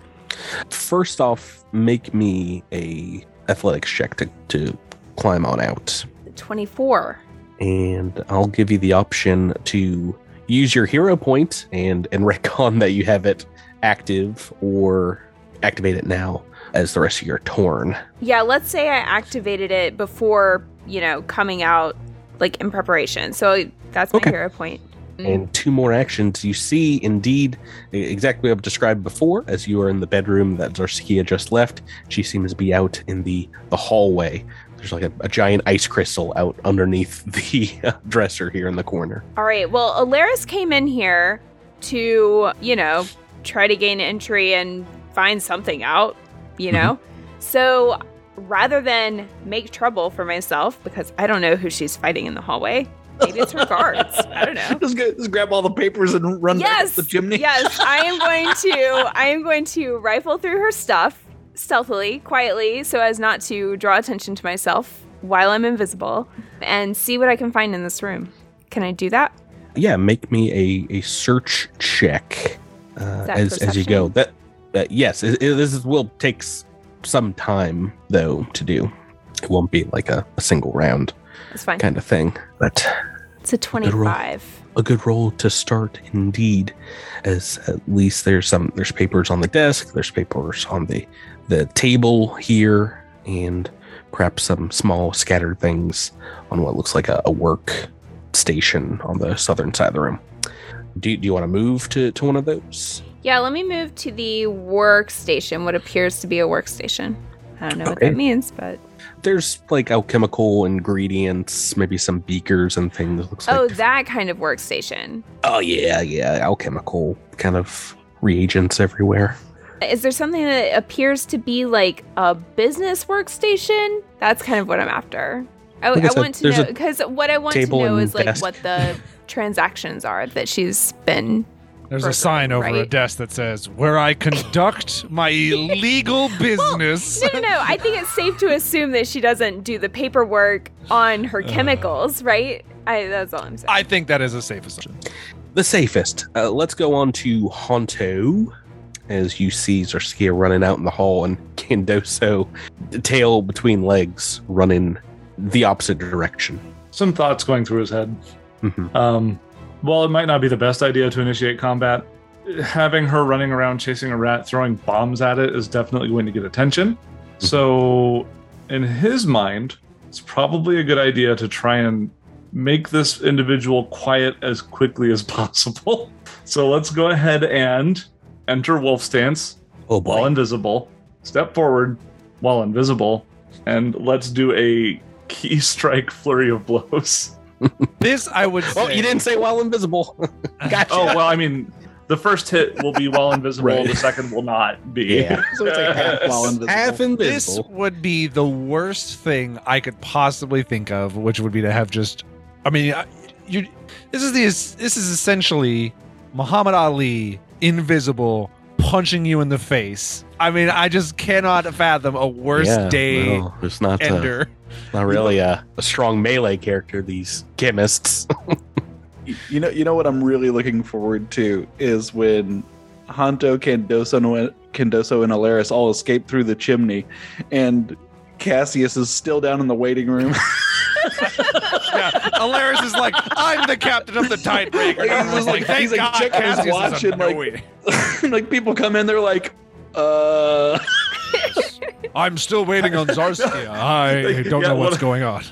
First off, make me a athletics check to, to climb on out. 24. And I'll give you the option to use your hero point and and retcon that you have it active or activate it now as the rest of your torn. Yeah, let's say I activated it before, you know, coming out, like in preparation. So that's my Okay. hero point. Mm. And two more actions. You see, indeed, exactly what I've described before. As you are in the bedroom that Zarskia just left, she seems to be out in the the hallway. There's like a, a giant ice crystal out underneath the uh, dresser here in the corner. All right. Well, Elaerys came in here to, you know, try to gain entry and find something out, you know? So rather than make trouble for myself, because I don't know who she's fighting in the hallway, maybe it's her guards. I don't know. Just, just grab all the papers and run Yes, the chimney. yes, I am going to. I am going to rifle through her stuff stealthily, quietly, so as not to draw attention to myself while I'm invisible, and see what I can find in this room. Can I do that? Yeah, make me a, a search check uh, that as as you go. That uh, yes, it, it- this will take some time though to do. It won't be like a, a single round It's fine. kind of thing, but It's a roll. 25. a good roll to start indeed as at least there's some there's papers on the desk there's papers on the the table here and perhaps some small scattered things on what looks like a, a work station on the southern side of the room do, do you want to move to, to one of those Yeah, let me move to the workstation, what appears to be a workstation. I don't know what Okay. that means, but there's like alchemical ingredients maybe some beakers and things looks oh, like oh, that kind of workstation. oh yeah yeah alchemical kind of reagents everywhere Is there something that appears to be like a business workstation? That's kind of what I'm after. I, Like I I want to know because what I want to know is like desk. what the transactions are that she's been. There's Right, a sign over a desk that says, "Where I conduct my illegal business." No, no, no. I think it's safe to assume that she doesn't do the paperwork on her Uh. chemicals, right? I, that's all I'm saying. I think that is a safe assumption. the safest. Uh, let's go on to Hanto as you see Zarskia running out in the hall and Candoso, tail between legs, running the opposite direction. Some thoughts going through his head. Mhm. Um, while it might not be the best idea to initiate combat, having her running around chasing a rat, throwing bombs at it is definitely going to get attention. Mm-hmm. So, in his mind, it's probably a good idea to try and make this individual quiet as quickly as possible. So, let's go ahead and enter wolf stance Oh while invisible, step forward while invisible, and let's do a key strike flurry of blows. This I would. Say, Oh, you didn't say while invisible. gotcha. Oh well, I mean, the first hit will be while invisible. Right. The second will not be. Yeah. So it's like half while invisible. Half invisible. This would be the worst thing I could possibly think of, which would be to have just. I mean, you. This is the. This is essentially Muhammad Ali, invisible, punching you in the face. I mean, I just cannot fathom a worse Yeah, day no, it's not, uh, ender. not really a, a strong melee character, these chemists. You know, you know what I'm really looking forward to is when Hanto, Candoso, and Candoso, and Elaerys all escape through the chimney, and Casius is still down in the waiting room. yeah, Elaerys is like, I'm the captain of the Tidebreaker. Like, he's just like- like, thank he's like God checking his watch is and, like- like people come in, they're like, "Uh, I'm still waiting on Zarskia. I don't Yeah, know what's what- going on.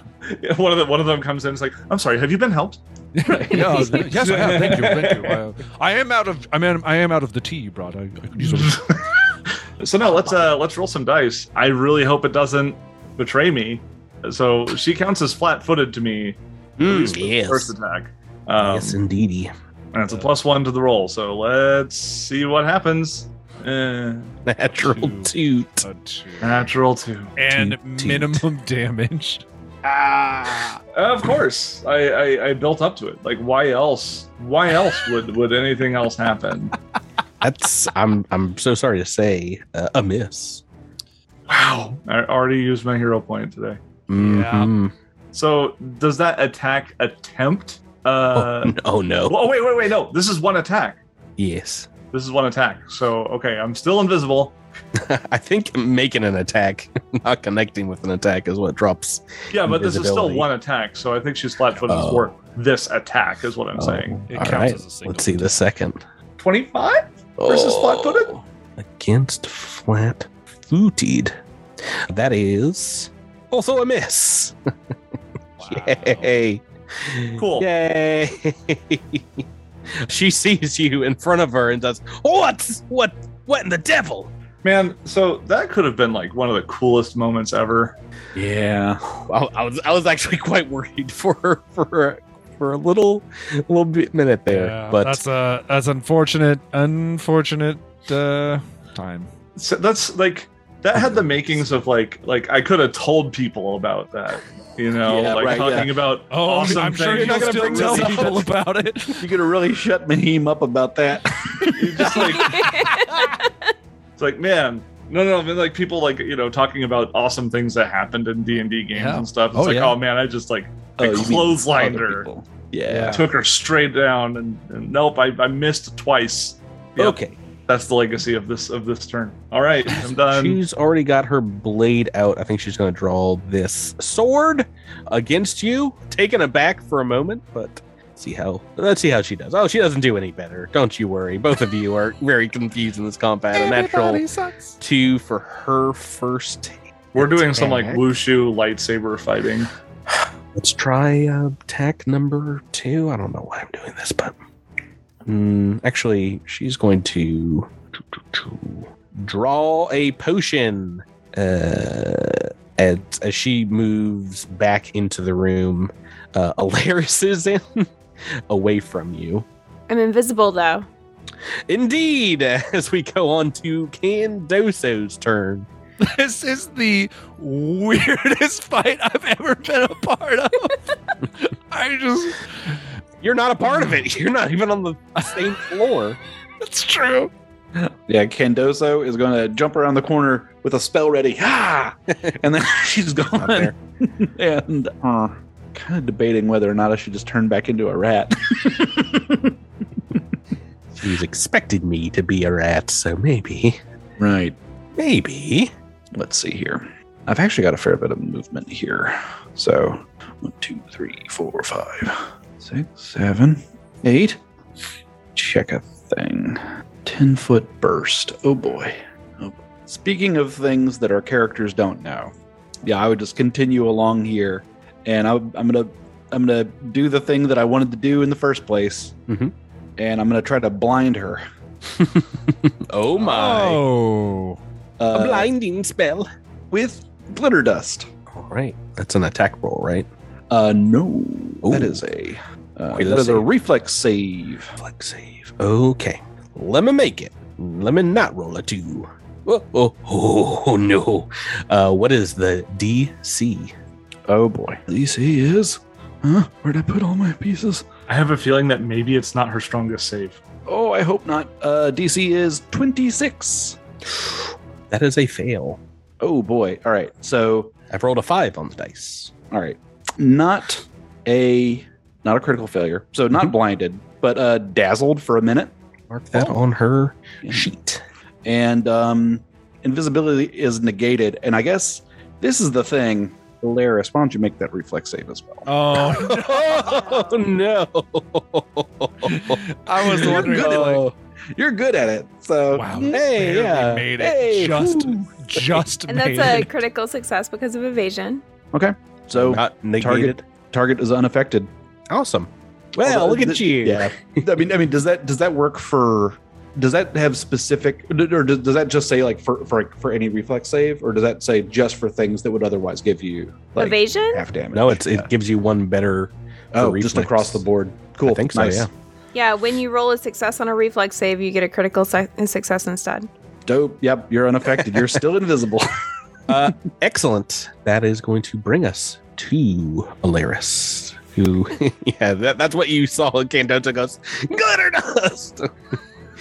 Yeah, One of them, one of them comes in. and is like, "I'm sorry, have you been helped?" yeah, yes, I have. Thank you. Thank you. I, I am out of. I am. I am out of the tea you brought. I, I could use a so now let's uh let's roll some dice. I really hope it doesn't betray me. So she counts as flat-footed to me. at least the Hmm, yes. First attack. Um, yes, indeedy. and it's a plus one to the roll. So let's see what happens. Uh, Natural Two. toot. a two. natural two. and Toot, toot. minimum damage. ah." Of course, I, I I built up to it. Like, why else? Why else would would anything else happen? That's I'm I'm so sorry to say uh, a miss. Wow. I already used my hero point today. Mhm. So does that attack attempt? Uh, oh, oh no. oh wait, wait, wait. No, this is one attack. Yes. This is one attack. So okay, I'm still invisible. I think making an attack, not connecting with an attack, is what drops. Yeah, but this is still one attack. So I think she's flat-footed Oh. for this attack, is what I'm Oh, saying. It all counts right. as a single Let's see the second. Twenty-five. Versus flat-footed? Against flat footed. That is also a miss. Yay. Cool. Yay. she sees you in front of her and does, What? What? What in the devil? Man, so that could have been like one of the coolest moments ever. Yeah. I, I was I was actually quite worried for her for for a little little bit minute there, Yeah, but that's uh that's unfortunate, unfortunate uh time. So that's like that had the makings of like like I could have told people about that. You know, Yeah, like right, talking yeah. about Oh, awesome I'm sure you're not gonna still bring tell this people about it. You're gonna really shut Mahim up about that. You just like it's like man no no I mean, like people like you know talking about awesome things that happened in d&d games Yeah. and stuff it's Oh, like yeah. oh man i just like oh, I you clotheslined her people. Yeah. took her straight down and, and nope I, I missed twice Yep, okay. That's the legacy of this of this turn all right i'm done She's already got her blade out. I think she's going to draw this sword against you, taken aback for a moment, but see how let's see how she does. Oh, she doesn't do any better. Don't you worry. Both of you are very confused in this combat. A natural sucks. two for her first. we're doing some like wushu lightsaber fighting Let's try uh, attack number two. I don't know why I'm doing this, but mm, actually, she's going to draw a potion uh, as, as she moves back into the room. Uh, Alaris is in away from you. I'm invisible though. Indeed, as we go on to Candoso's turn. This is the weirdest fight I've ever been a part of. I just You're not a part of it. You're not even on the same floor. That's true. Yeah, Candoso is going to jump around the corner with a spell ready. Ah! And then she's Not gone. there. and uh, kind of debating whether or not I should just turn back into a rat. She's expected me to be a rat, so maybe, right. maybe. Let's see here. I've actually got a fair bit of movement here. So one, two, three, four, five, six, seven, eight. Check a thing. Ten foot burst. Oh boy. Oh. Speaking of things that our characters don't know, yeah, I would just continue along here, and I, I'm gonna I'm gonna do the thing that I wanted to do in the first place, Mhm. and I'm gonna try to blind her. Oh my. Oh. Uh, a blinding spell. with glitter dust. All right. That's an attack roll, right? Uh, no, that Ooh. is a uh, Wait, that let's a reflex save. Reflex save. Okay. Let me make it. Let me not roll a two. Oh, oh, oh, no. Uh, what is the DC? Oh boy, DC is. Huh? Where'd I put all my pieces? i have a feeling that maybe it's not her strongest save Oh, I hope not. Uh, DC is twenty six. That is a fail. Oh boy. All right. So, I've rolled a five on the dice. all right, not a not a critical failure. So not Mhm. blinded, but uh, dazzled for a minute, Mark that Oh. on her Yeah. sheet. and um, invisibility is negated. And I guess this is the thing. Elaerys, why don't you make that reflex save as well? Oh oh no! I was wondering. good at Oh. It. You're good at it. So Wow. Hey, yeah. made it. Hey, just whew. just And that's a it. critical success because of evasion. Okay, so not negated. target is unaffected. Awesome. Well, Although look at th- you. Yeah. I mean, I mean, does that does that work for? Does that have specific, or does, does that just say like for for for any reflex save, or does that say just for things that would otherwise give you like Evasion? half damage? No, it's Yeah. it gives you one better. oh for just across the board. Cool. I think so. Nice. Yeah. Yeah, when you roll a success on a reflex save, you get a critical su- success instead. Dope. Yep. You're unaffected. You're still invisible. Uh, excellent. That is going to bring us to Elaerys, who, yeah, that, that's what you saw. Candota goes, glitter dust.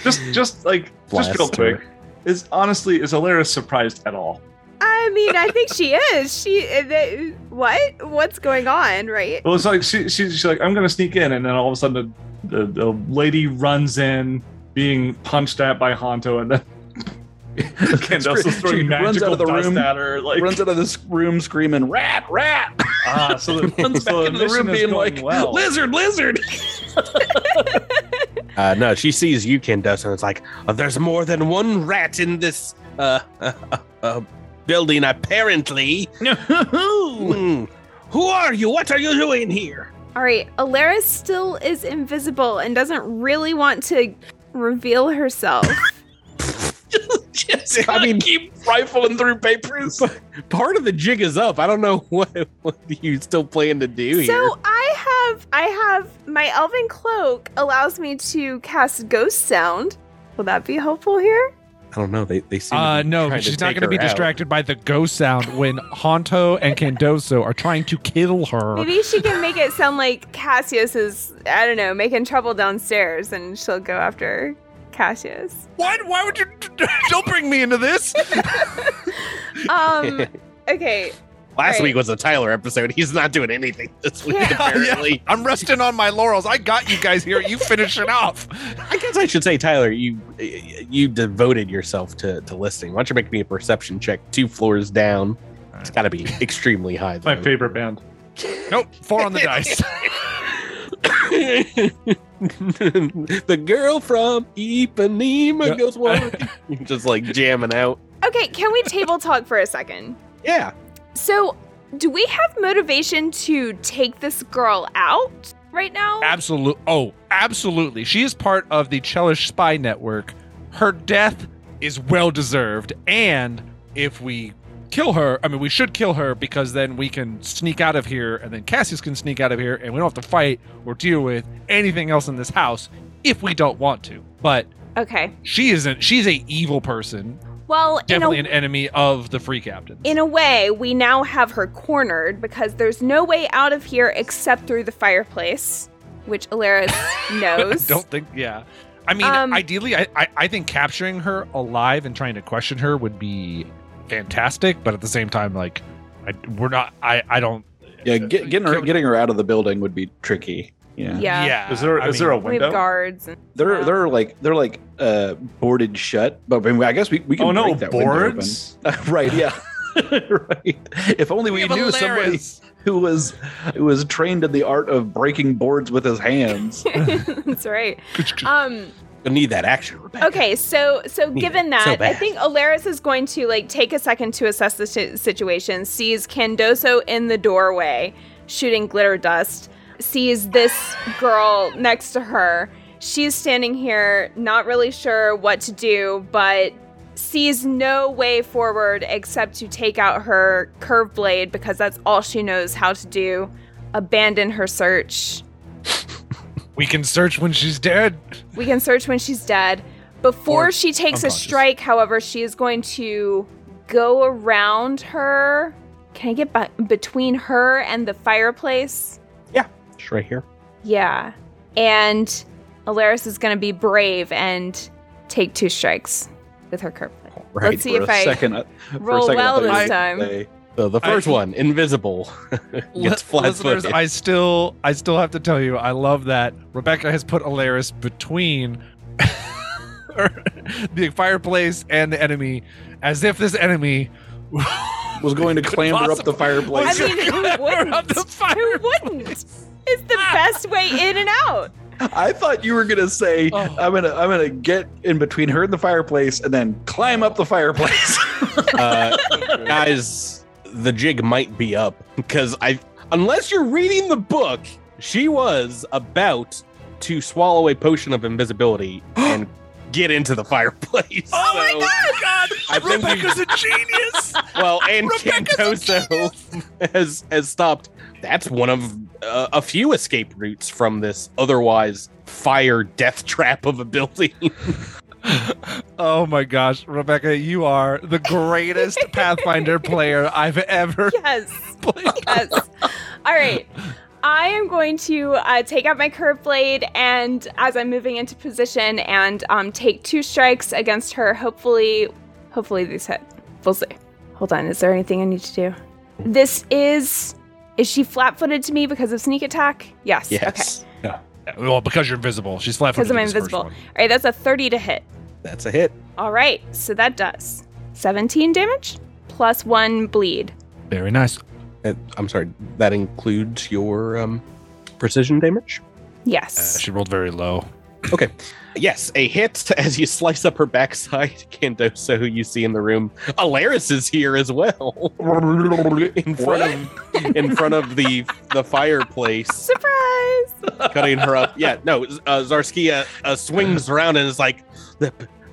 just just like just real Blast her. quick is honestly is Elaerys surprised at all I'm mean, I think she is. She. uh, th- what? What's going on? Right? Well, it's like she, she, she's like, I'm gonna sneak in, and then all of a sudden the, the, the lady runs in, being punched at by Hanto, and then Candace's She throwing runs magical out of the dust room, at her. Like, Runs out of this room screaming, rat, rat! ah, so the, Runs so back into the room being like, well. lizard, lizard! Uh, no, she sees you, Candace, and it's like, "Oh, there's more than one rat in this uh, uh, uh, uh, building, apparently. Hmm. Who are you? What are you doing here? All right. Elaerys still is invisible and doesn't really want to reveal herself. Just, I mean, keep rifling through papers. Part of the jig is up. I don't know what what you still plan to do here. So I have I have my elven cloak allows me to cast ghost sound. Will that be helpful here? I don't know. They they seem Uh, to be no, she's to not going to be her out. distracted by the ghost sound when Hanto and Candoso are trying to kill her. Maybe she can make it sound like Casius is I don't know making trouble downstairs, and she'll go after Casius. Why? Why would you? Don't bring me into this. Um. Okay. Last Right. week was a Tyler episode. He's not doing anything this week. Yeah. Apparently, I'm resting on my laurels. I got you guys here. You finish it off. I guess I should say, Tyler, you you devoted yourself to to listening. Why don't you make me a perception check? Two floors down. It's got to be extremely high. My favorite band. Nope. Four on the dice. the girl from Ipanema goes walking, just like jamming out. Okay. Can we table talk for a second? Yeah, So, do we have motivation to take this girl out right now? Absolutely. Oh, absolutely. She is part of the Chelish spy network. Her death is well deserved, and if we kill her, I mean, we should kill her because then we can sneak out of here, and then Casius can sneak out of here, and we don't have to fight or deal with anything else in this house if we don't want to. But Okay. she isn't. She's a evil person, Well, definitely a, an enemy of the free captain. in a way, we now have her cornered because there's no way out of here except through the fireplace, which Elaerys knows. don't think. Yeah. I mean, Um, ideally, I, I I think capturing her alive and trying to question her would be fantastic. But at the same time, like, I, we're not. I I don't. Yeah, get, getting her getting her out of the building would be tricky. Yeah, Yeah. Yeah. Is there I is there a mean, We have guards. And, they're Yeah. they're like they're like uh boarded shut. But I, mean, I guess we, we can Oh no, break that window open. boards. right? Yeah. right. If only we, have knew somebody who was who was trained in the art of breaking boards with his hands. That's right. Um. I need that action, Rebecca. Okay, so so Need given it so that, I think Elaerys is going to like take a second to assess the si- situation. Sees Candoso in the doorway shooting glitter dust. Sees this girl next to her. She's standing here, not really sure what to do, but sees no way forward except to take out her curved blade because that's all she knows how to do. Abandon her search. We can search when she's dead. We can search when she's dead. Before Or she takes a strike, however, she is going to go around her. Can I get be- between her and the fireplace? Just right here. Yeah. And Elaerys is going to be brave and take two strikes with her curve blade. Right. Let's see if a I second, uh, for a roll second, well thought this time. gonna So the first I- one, invisible, gets Li- flat footed. I still I still have to tell you, I love that Rebecca has put Elaerys between the fireplace and the enemy, as if this enemy was going to clamber up the fireplace. I mean, who Clamber up wouldn't? the Who wouldn't? It's the best way in and out. I thought you were gonna say Oh. I'm gonna I'm gonna get in between her and the fireplace and then climb up the fireplace. uh, guys, the jig might be up because I, unless you're reading the book, she was about to swallow a potion of invisibility and get into the fireplace. Oh my So, god, God! I think you- Rebecca's a genius! Well, and Rebecca's Candoso has has stopped. That's one of uh, a few escape routes from this otherwise fire death trap of a building. oh my gosh, Rebecca, you are the greatest Pathfinder player I've ever Yes. played. yes. All right. I am going to uh, take out my curved blade, and as I'm moving into position, and um, take two strikes against her. Hopefully, hopefully these hit. We'll see. Hold on. Is there anything I need to do? This is. Is she flat footed to me because of sneak attack? Yes. Okay. Yes. Yeah, Well, because you're invisible. She's flat footed. Because. I'm invisible. All right. That's a 30 to hit. That's a hit. All right. So that does 17 damage plus one bleed. Very nice. Uh, I'm sorry. That includes your um, precision damage. Uh, Yes. she rolled very low. Okay. Yes, a hit as you slice up her backside. Candoso, who you see in the room. Elaerys is here as well. in front of in front of the the fireplace, Surprise! cutting her up. Yeah, no, uh, Zarskia uh, swings around and is like,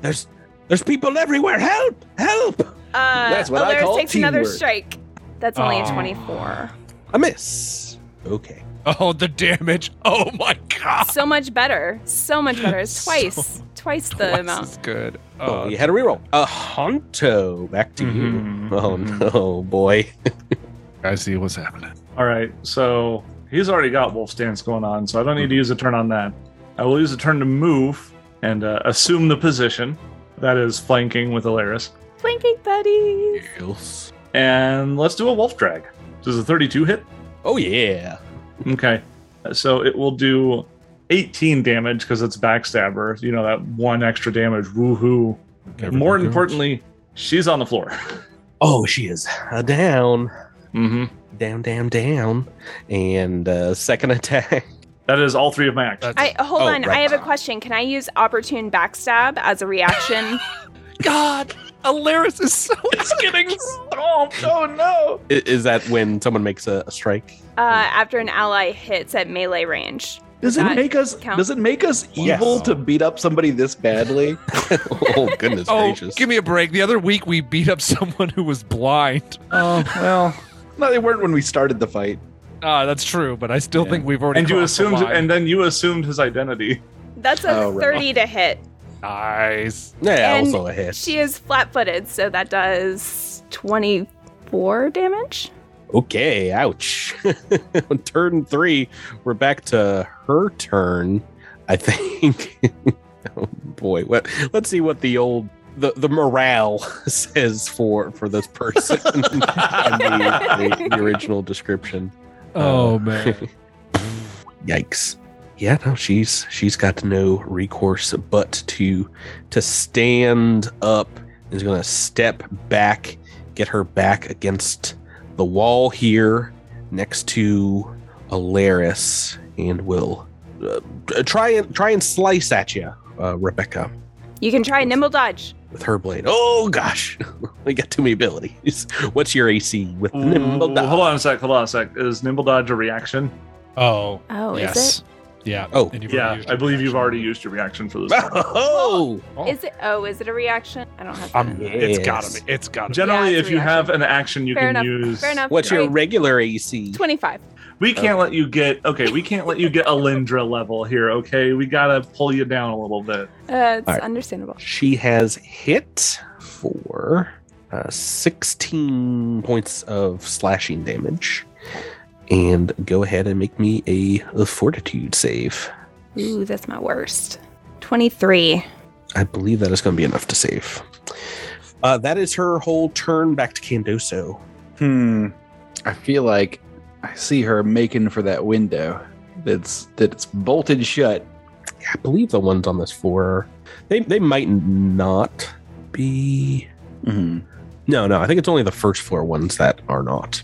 "There's there's people everywhere. Help! Help!" Uh, That's what I call takes another teamwork. strike. That's only Oh. a 24. A miss. Okay. Oh, the damage. Oh my god. So much better. So much better. It's twice. So- twice the Twice amount. as good. Oh, Uh, you had a reroll. A Hanto, back to you. Mhm. Oh no, boy. I see what's happening. All right, so he's already got wolf stance going on, so I don't need to use a turn on that. I will use a turn to move and uh, assume the position. That is flanking with Elaerys. Flanking buddies. Yes. And let's do a wolf drag. Does a 32 hit? Oh yeah. Okay. So it will do 18 damage because it's backstabber. You know, that one extra damage. Woohoo. More importantly, she's on the floor. Oh, she is uh, down, hmm down, down, down, and uh, second attack. That is all three of my actions. I hold Oh, on. I have a question. Can I use opportune backstab as a reaction? God, Elaerys is so getting stomped. Oh no. I- Is that when someone makes a, a strike? uh, after an ally hits at melee range. Does it That make us count? does it make us evil Yes. to beat up somebody this badly? oh goodness Oh, gracious! give me a break. The other week we beat up someone who was blind. oh well. No, they weren't when we started the fight. Ah, that's true, but I still Yeah. think we've already And you crossed the assumed, line. and then you assumed his identity. That's a Oh, right. 30 to hit. Nice. yeah, and also a hit. She is flat footed, so that does 24 damage. Okay, ouch. On turn three, we're back to her turn. I think. oh boy, what? Let's see what the old the, the morale says for for this person in the, the, the original description. Oh Uh, man. Yikes. Yeah, no, she's she's got no recourse but to to stand up is gonna step back, get her back against the wall here next to Elaerys, and will uh, try and try and slice at you, uh, Rebecca, You can try nimble dodge. with her blade. Oh gosh, we got too many abilities. What's your AC with nimble dodge? hold on a sec. Hold on a sec. Is nimble dodge a reaction? Oh. Oh, yes. is it? Yeah. Oh. and you've Yeah, I believe you've already used your reaction for this. Oh, Oh. Is it? Oh, is it a reaction? I don't have. I'm, to. It's Yes. gotta be. It's gotta Be. Generally, Yeah, it's if you have an action, you Fair can enough. use. Fair enough. what's your regular AC? 25. We can't let you get okay. We can't let you get Alindra level here. Okay, we gotta pull you down a little bit. Uh, it's All right. understandable. She has hit for uh, 16 points of slashing damage. And go ahead and make me a, a fortitude save. Ooh, that's my worst. 23. I believe that is going to be enough to save. Uh, that is her whole turn back to Candoso. Hmm. I feel like I see her making for that window that's that's bolted shut. I believe the ones on this floor, they, they might not be. hmm No, no, I think it's only the first floor ones that are not.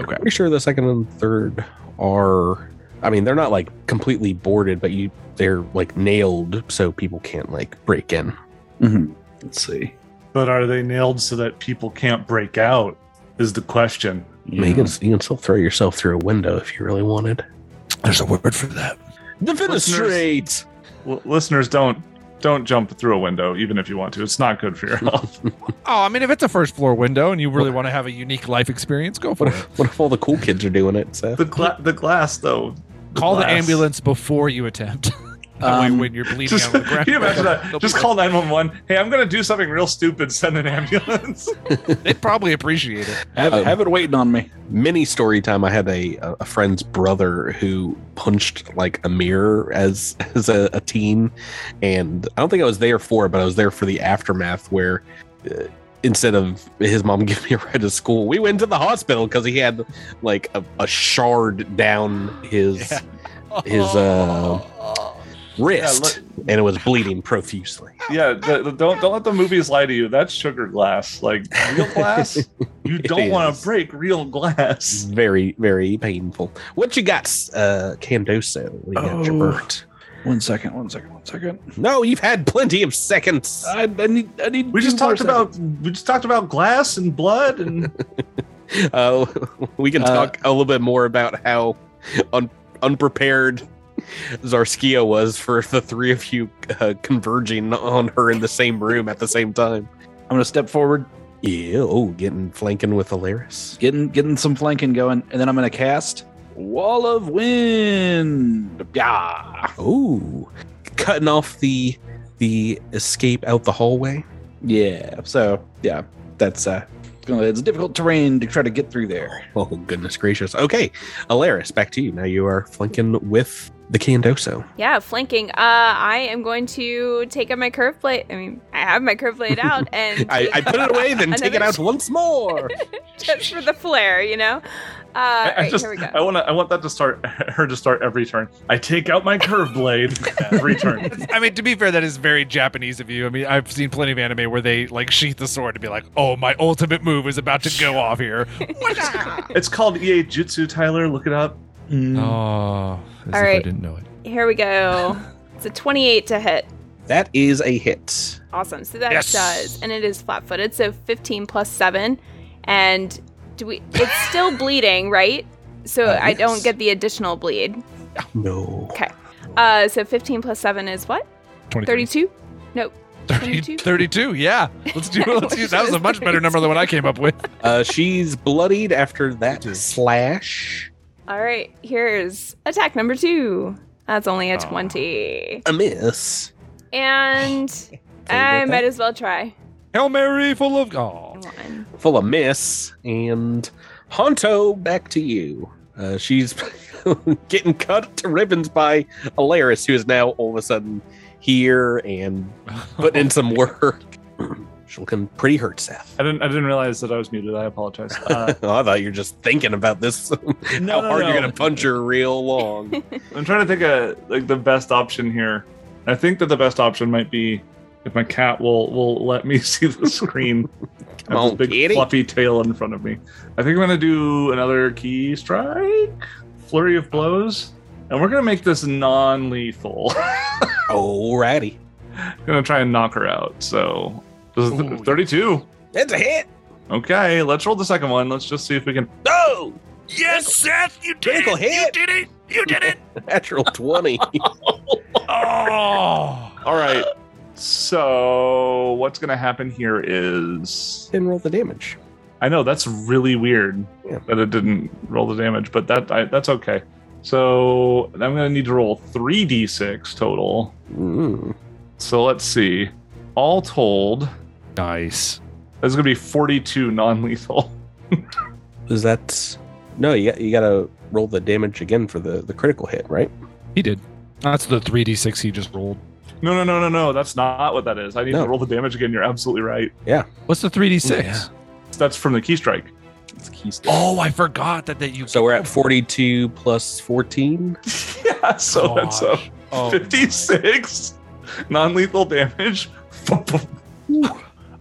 Okay. Pretty sure the second and third are. I mean, they're not like completely boarded, but you they're like nailed so people can't like break in. hmm Let's see. But are they nailed so that people can't break out? Is the question. I mean, you, can, you can still throw yourself through a window if you really wanted. There's a word for that. Defenestrate. L- listeners, don't don't jump through a window, even if you want to. It's not good for your health. Oh, I mean, if it's a first floor window and you really want to have a unique life experience, go for What it. if, what if all the cool kids are doing it, Seth? the gla- the glass, though. Call the ambulance before you attempt. that way, Um, when you're bleeding Just, out on the ground, can you imagine that? Just call 911. Hey, I'm going to do something real stupid. Send an ambulance. They'd probably appreciate it. Have, Um, have it waiting on me. Mini story time. I had a a friend's brother who punched like a mirror as as a, a teen, and I don't think I was there for it, but I was there for the aftermath where uh, instead of his mom giving me a ride to school, we went to the hospital because he had like a, a shard down his Yeah. his uh wrist, Yeah, and it was bleeding profusely. Yeah, the, the- don't don't let the movies lie to you. That's sugar glass. Like real glass, you don't want to break real glass. Very, very painful. What you got, uh, Candoso? What you got, Oh. Jabert? One second, one second, one second. No, you've had plenty of seconds. I, I need, I need. We just more talked about we just talked about glass and blood and Uh, we can Uh, talk a little bit more about how un- unprepared Zarskia was for the three of you uh, converging on her in the same room at the same time. I'm gonna step forward, Yeah. Oh, getting flanking with Elaerys. getting getting some flanking going, and then I'm gonna cast Wall of Wind. Yeah, Oh, cutting off the the escape out the hallway. yeah. So yeah, that's uh, it's difficult terrain to try to get through there. Oh goodness gracious. Okay, Elaerys, back to you. Now you are flanking with the Candoso. Yeah, flanking. Uh, I am going to take out my curve blade. I mean, I have my curve blade out, and I, I put it away, then take it out once more. just for the flare, you know. Uh, I, I alright, just here we go. I want to I want that to start her to start every turn. I take out my curve blade every turn. I mean, to be fair, that is very Japanese of you. I mean, I've seen plenty of anime where they like sheath the sword to be like, "Oh, my ultimate move is about to go off here." It's called Iaijutsu, Tyler. Look it up. Mm. Oh, as All if I didn't know it. Here we go. It's a 28 to hit. That is a hit. Awesome. So that Yes. does, and it is flat-footed. So 15 plus seven, and do we? It's still bleeding, right? So Uh, I don't get the additional bleed. No. Okay. Uh, so 15 plus seven is what? 23. 32? Nope. 30 32, yeah. Let's do Let's use That was a much better number than what I came up with. Uh, she's bloodied after that slash. All right. Here's attack number two. That's only a Oh. 20, A miss. and I might that? as well try. Hail Mary, full of oh. Full of miss. And Hanto, back to you. Uh, she's getting cut to ribbons by Elaerys, who is now all of a sudden here and putting in some work. She's looking pretty hurt, Seth. I didn't I didn't realize that I was muted. I apologize. Uh, oh, I thought you were just thinking about this. how no, hard you're gonna punch her real long. I'm trying to think of like the best option here. I think that the best option might be if my cat will will let me see the screen. Come a on, big kitty. fluffy tail in front of me. I think I'm gonna do another ki strike, flurry of blows, and we're gonna make this non-lethal. Alrighty. gonna try and knock her out. So this is Ooh. 32. That's a hit. Okay, let's roll the second one. Let's just see if we can. Oh! Yes, Seth, you did Critical it. You did it. You did it. Natural 20. Oh. All right. So what's gonna happen here is Didn't roll the damage. I know that's really weird Yeah. that it didn't roll the damage, but that I, that's okay. So I'm gonna need to roll three d6 total. Mm. So let's see. All told, Nice. that's gonna be 42 non-lethal. Is that. No, you, got, you gotta roll the damage again for the, the critical hit, right? He did. That's the 3d6 he just rolled. No, no, no, no, no. That's not what that is. I need No. to roll the damage again. You're absolutely right. Yeah. What's the 3d6? Yeah. That's from the ki strike. It's key stick. Oh, I forgot that that you. So we're at 42 plus 14. yeah, so that's a Gosh. Oh, 56 non-lethal damage. Okay.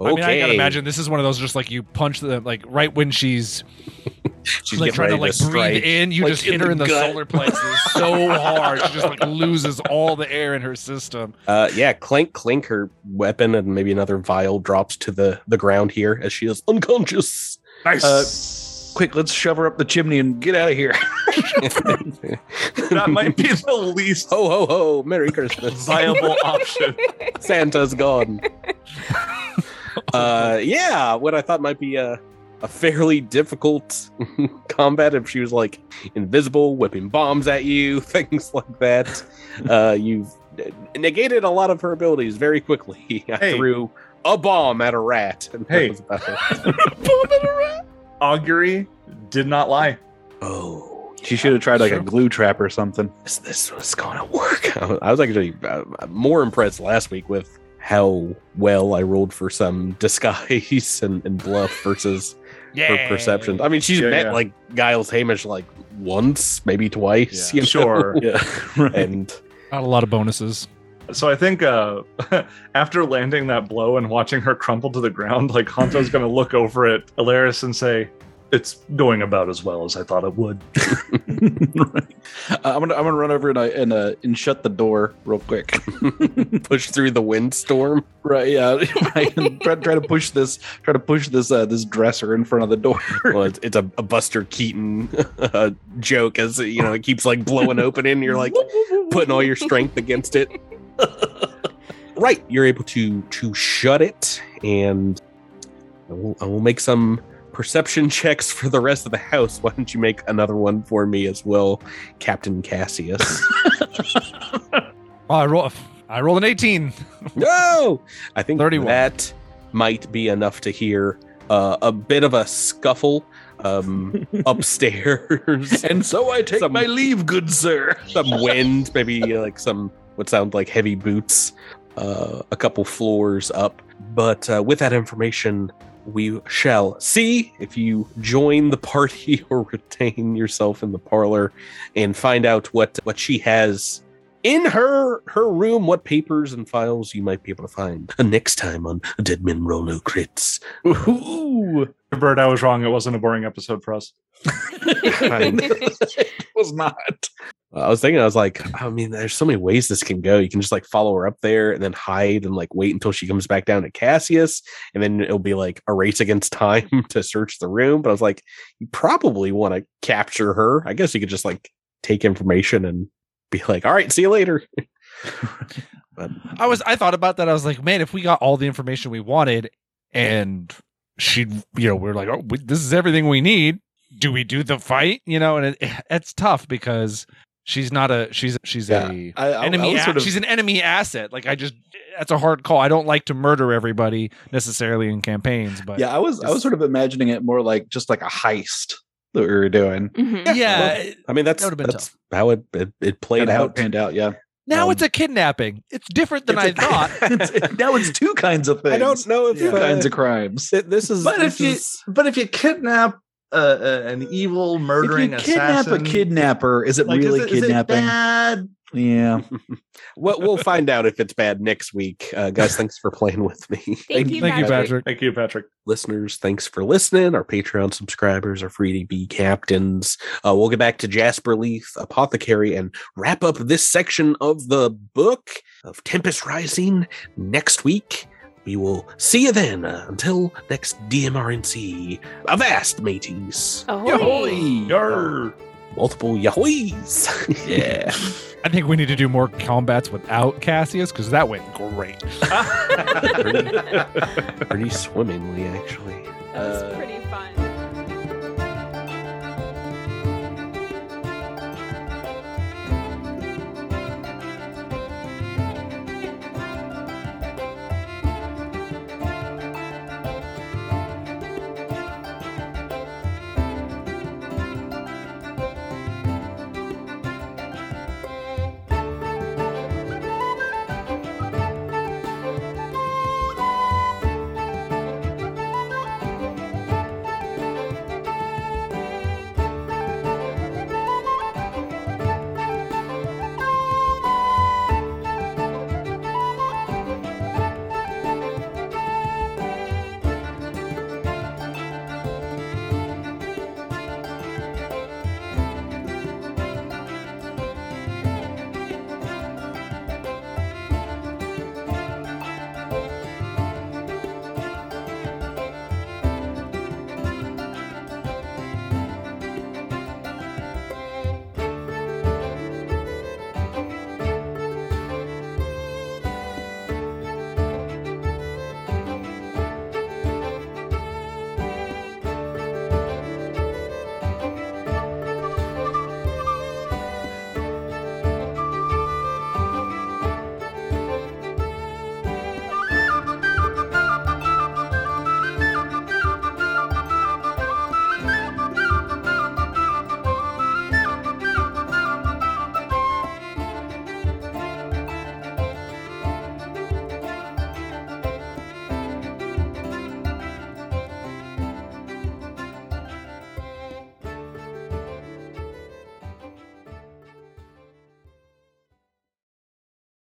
I mean, I gotta imagine this is one of those just like you punch the like right when she's, She's like trying to ready like breathe strike. in, you like, just in hit her the in the gut. solar plexus so hard she just like loses all the air in her system. Uh, yeah, clink, clink. Her weapon and maybe another vial drops to the the ground here as she is unconscious. Nice. Uh, Quick, let's shove her up the chimney and get out of here. that might be the least Ho ho ho! Merry Christmas. viable option. Santa's gone. uh, yeah, what I thought might be a a fairly difficult combat if she was like invisible, whipping bombs at you, things like that. Uh, you've negated a lot of her abilities very quickly. I Hey. threw a bomb at a rat. Hey. was about it. Augury did not lie. Oh, She should have tried like a glue trap or something. this, this was gonna work. I was actually uh, more impressed last week with how well I rolled for some disguise and, and bluff versus her perception. I mean, she's Yeah, met yeah. like Giles Hamish like once, maybe twice. Yeah. you know? Sure. Yeah. Right. And Not a lot of bonuses. So I think uh, after landing that blow and watching her crumple to the ground, like Hanto's going to look over at Elaerys and say, "It's going about as well as I thought it would." right. Uh, I'm gonna I'm gonna run over and uh, and uh, and shut the door real quick. push through the windstorm. right. Yeah. Right. And try, try to push this try to push this uh, this dresser in front of the door. Well, it's, it's a, a Buster Keaton uh, joke as you know it keeps like blowing open and you're like putting all your strength against it. right, you're able to to shut it, and I will, I will make some perception checks for the rest of the house. Why don't you make another one for me as well, Captain Casius? Oh, I roll. I rolled an 18. no, I think 31. that might be enough to hear uh, a bit of a scuffle um, upstairs. and so I take Some- my leave, good sir. some wind, maybe like some what sound like heavy boots, uh, a couple floors up. But uh, with that information, we shall see if you join the party or retain yourself in the parlor and find out what what she has in her her room, what papers and files you might be able to find. Next time on Dead Men Roll No Crits. Ooh. Bird, I was wrong. It wasn't a boring episode for us. it was not. I was thinking, I was like, oh, I mean, there's so many ways this can go. You can just like follow her up there and then hide and like wait until she comes back down to Casius, and then it'll be like a race against time to search the room. But I was like, you probably want to capture her. I guess you could just like take information and be like, all right, see you later. but I was. I thought about that. I was like, man, if we got all the information we wanted, and she, you know, we're like, oh, we, this is everything we need. Do we do the fight? You know, and it, it's tough because she's not a. She's she's Yeah. a I, I, enemy. I was a- sort of, she's an enemy asset. Like I just, that's a hard call. I don't like to murder everybody necessarily in campaigns, but yeah, I was I was sort of imagining it more like just like a heist that we were doing. Mhm. yeah. I mean, that's That would've been that's how it it, it played And how out. panned out. Yeah. now um, it's a kidnapping. It's different than I It's a- thought. It's- now it's two kinds of things. I don't know if Two uh, kinds of crimes. th- this is. But this if you but if you kidnap uh, uh, an evil murdering if you kidnap assassin, a kidnapper, is it like, is really it- is it kidnapping? bad? yeah. We'll, we'll find out if it's bad next week. Uh, guys, thanks for playing with me. Thank you, Thank you, Patrick. Thank you, Patrick. Listeners, thanks for listening. Our Patreon subscribers are free to be captains. Uh, we'll get back to Jasperleaf, Apothecary, and wrap up this section of the book of Tempest Rising next week. We will see you then. Uh, until next DMRNC. Avast, mateys. Ahoy. Yarr. Multiple yahoys. Yeah. I think we need to do more combats without Casius because that went great. pretty, pretty swimmingly, actually. That was Uh, pretty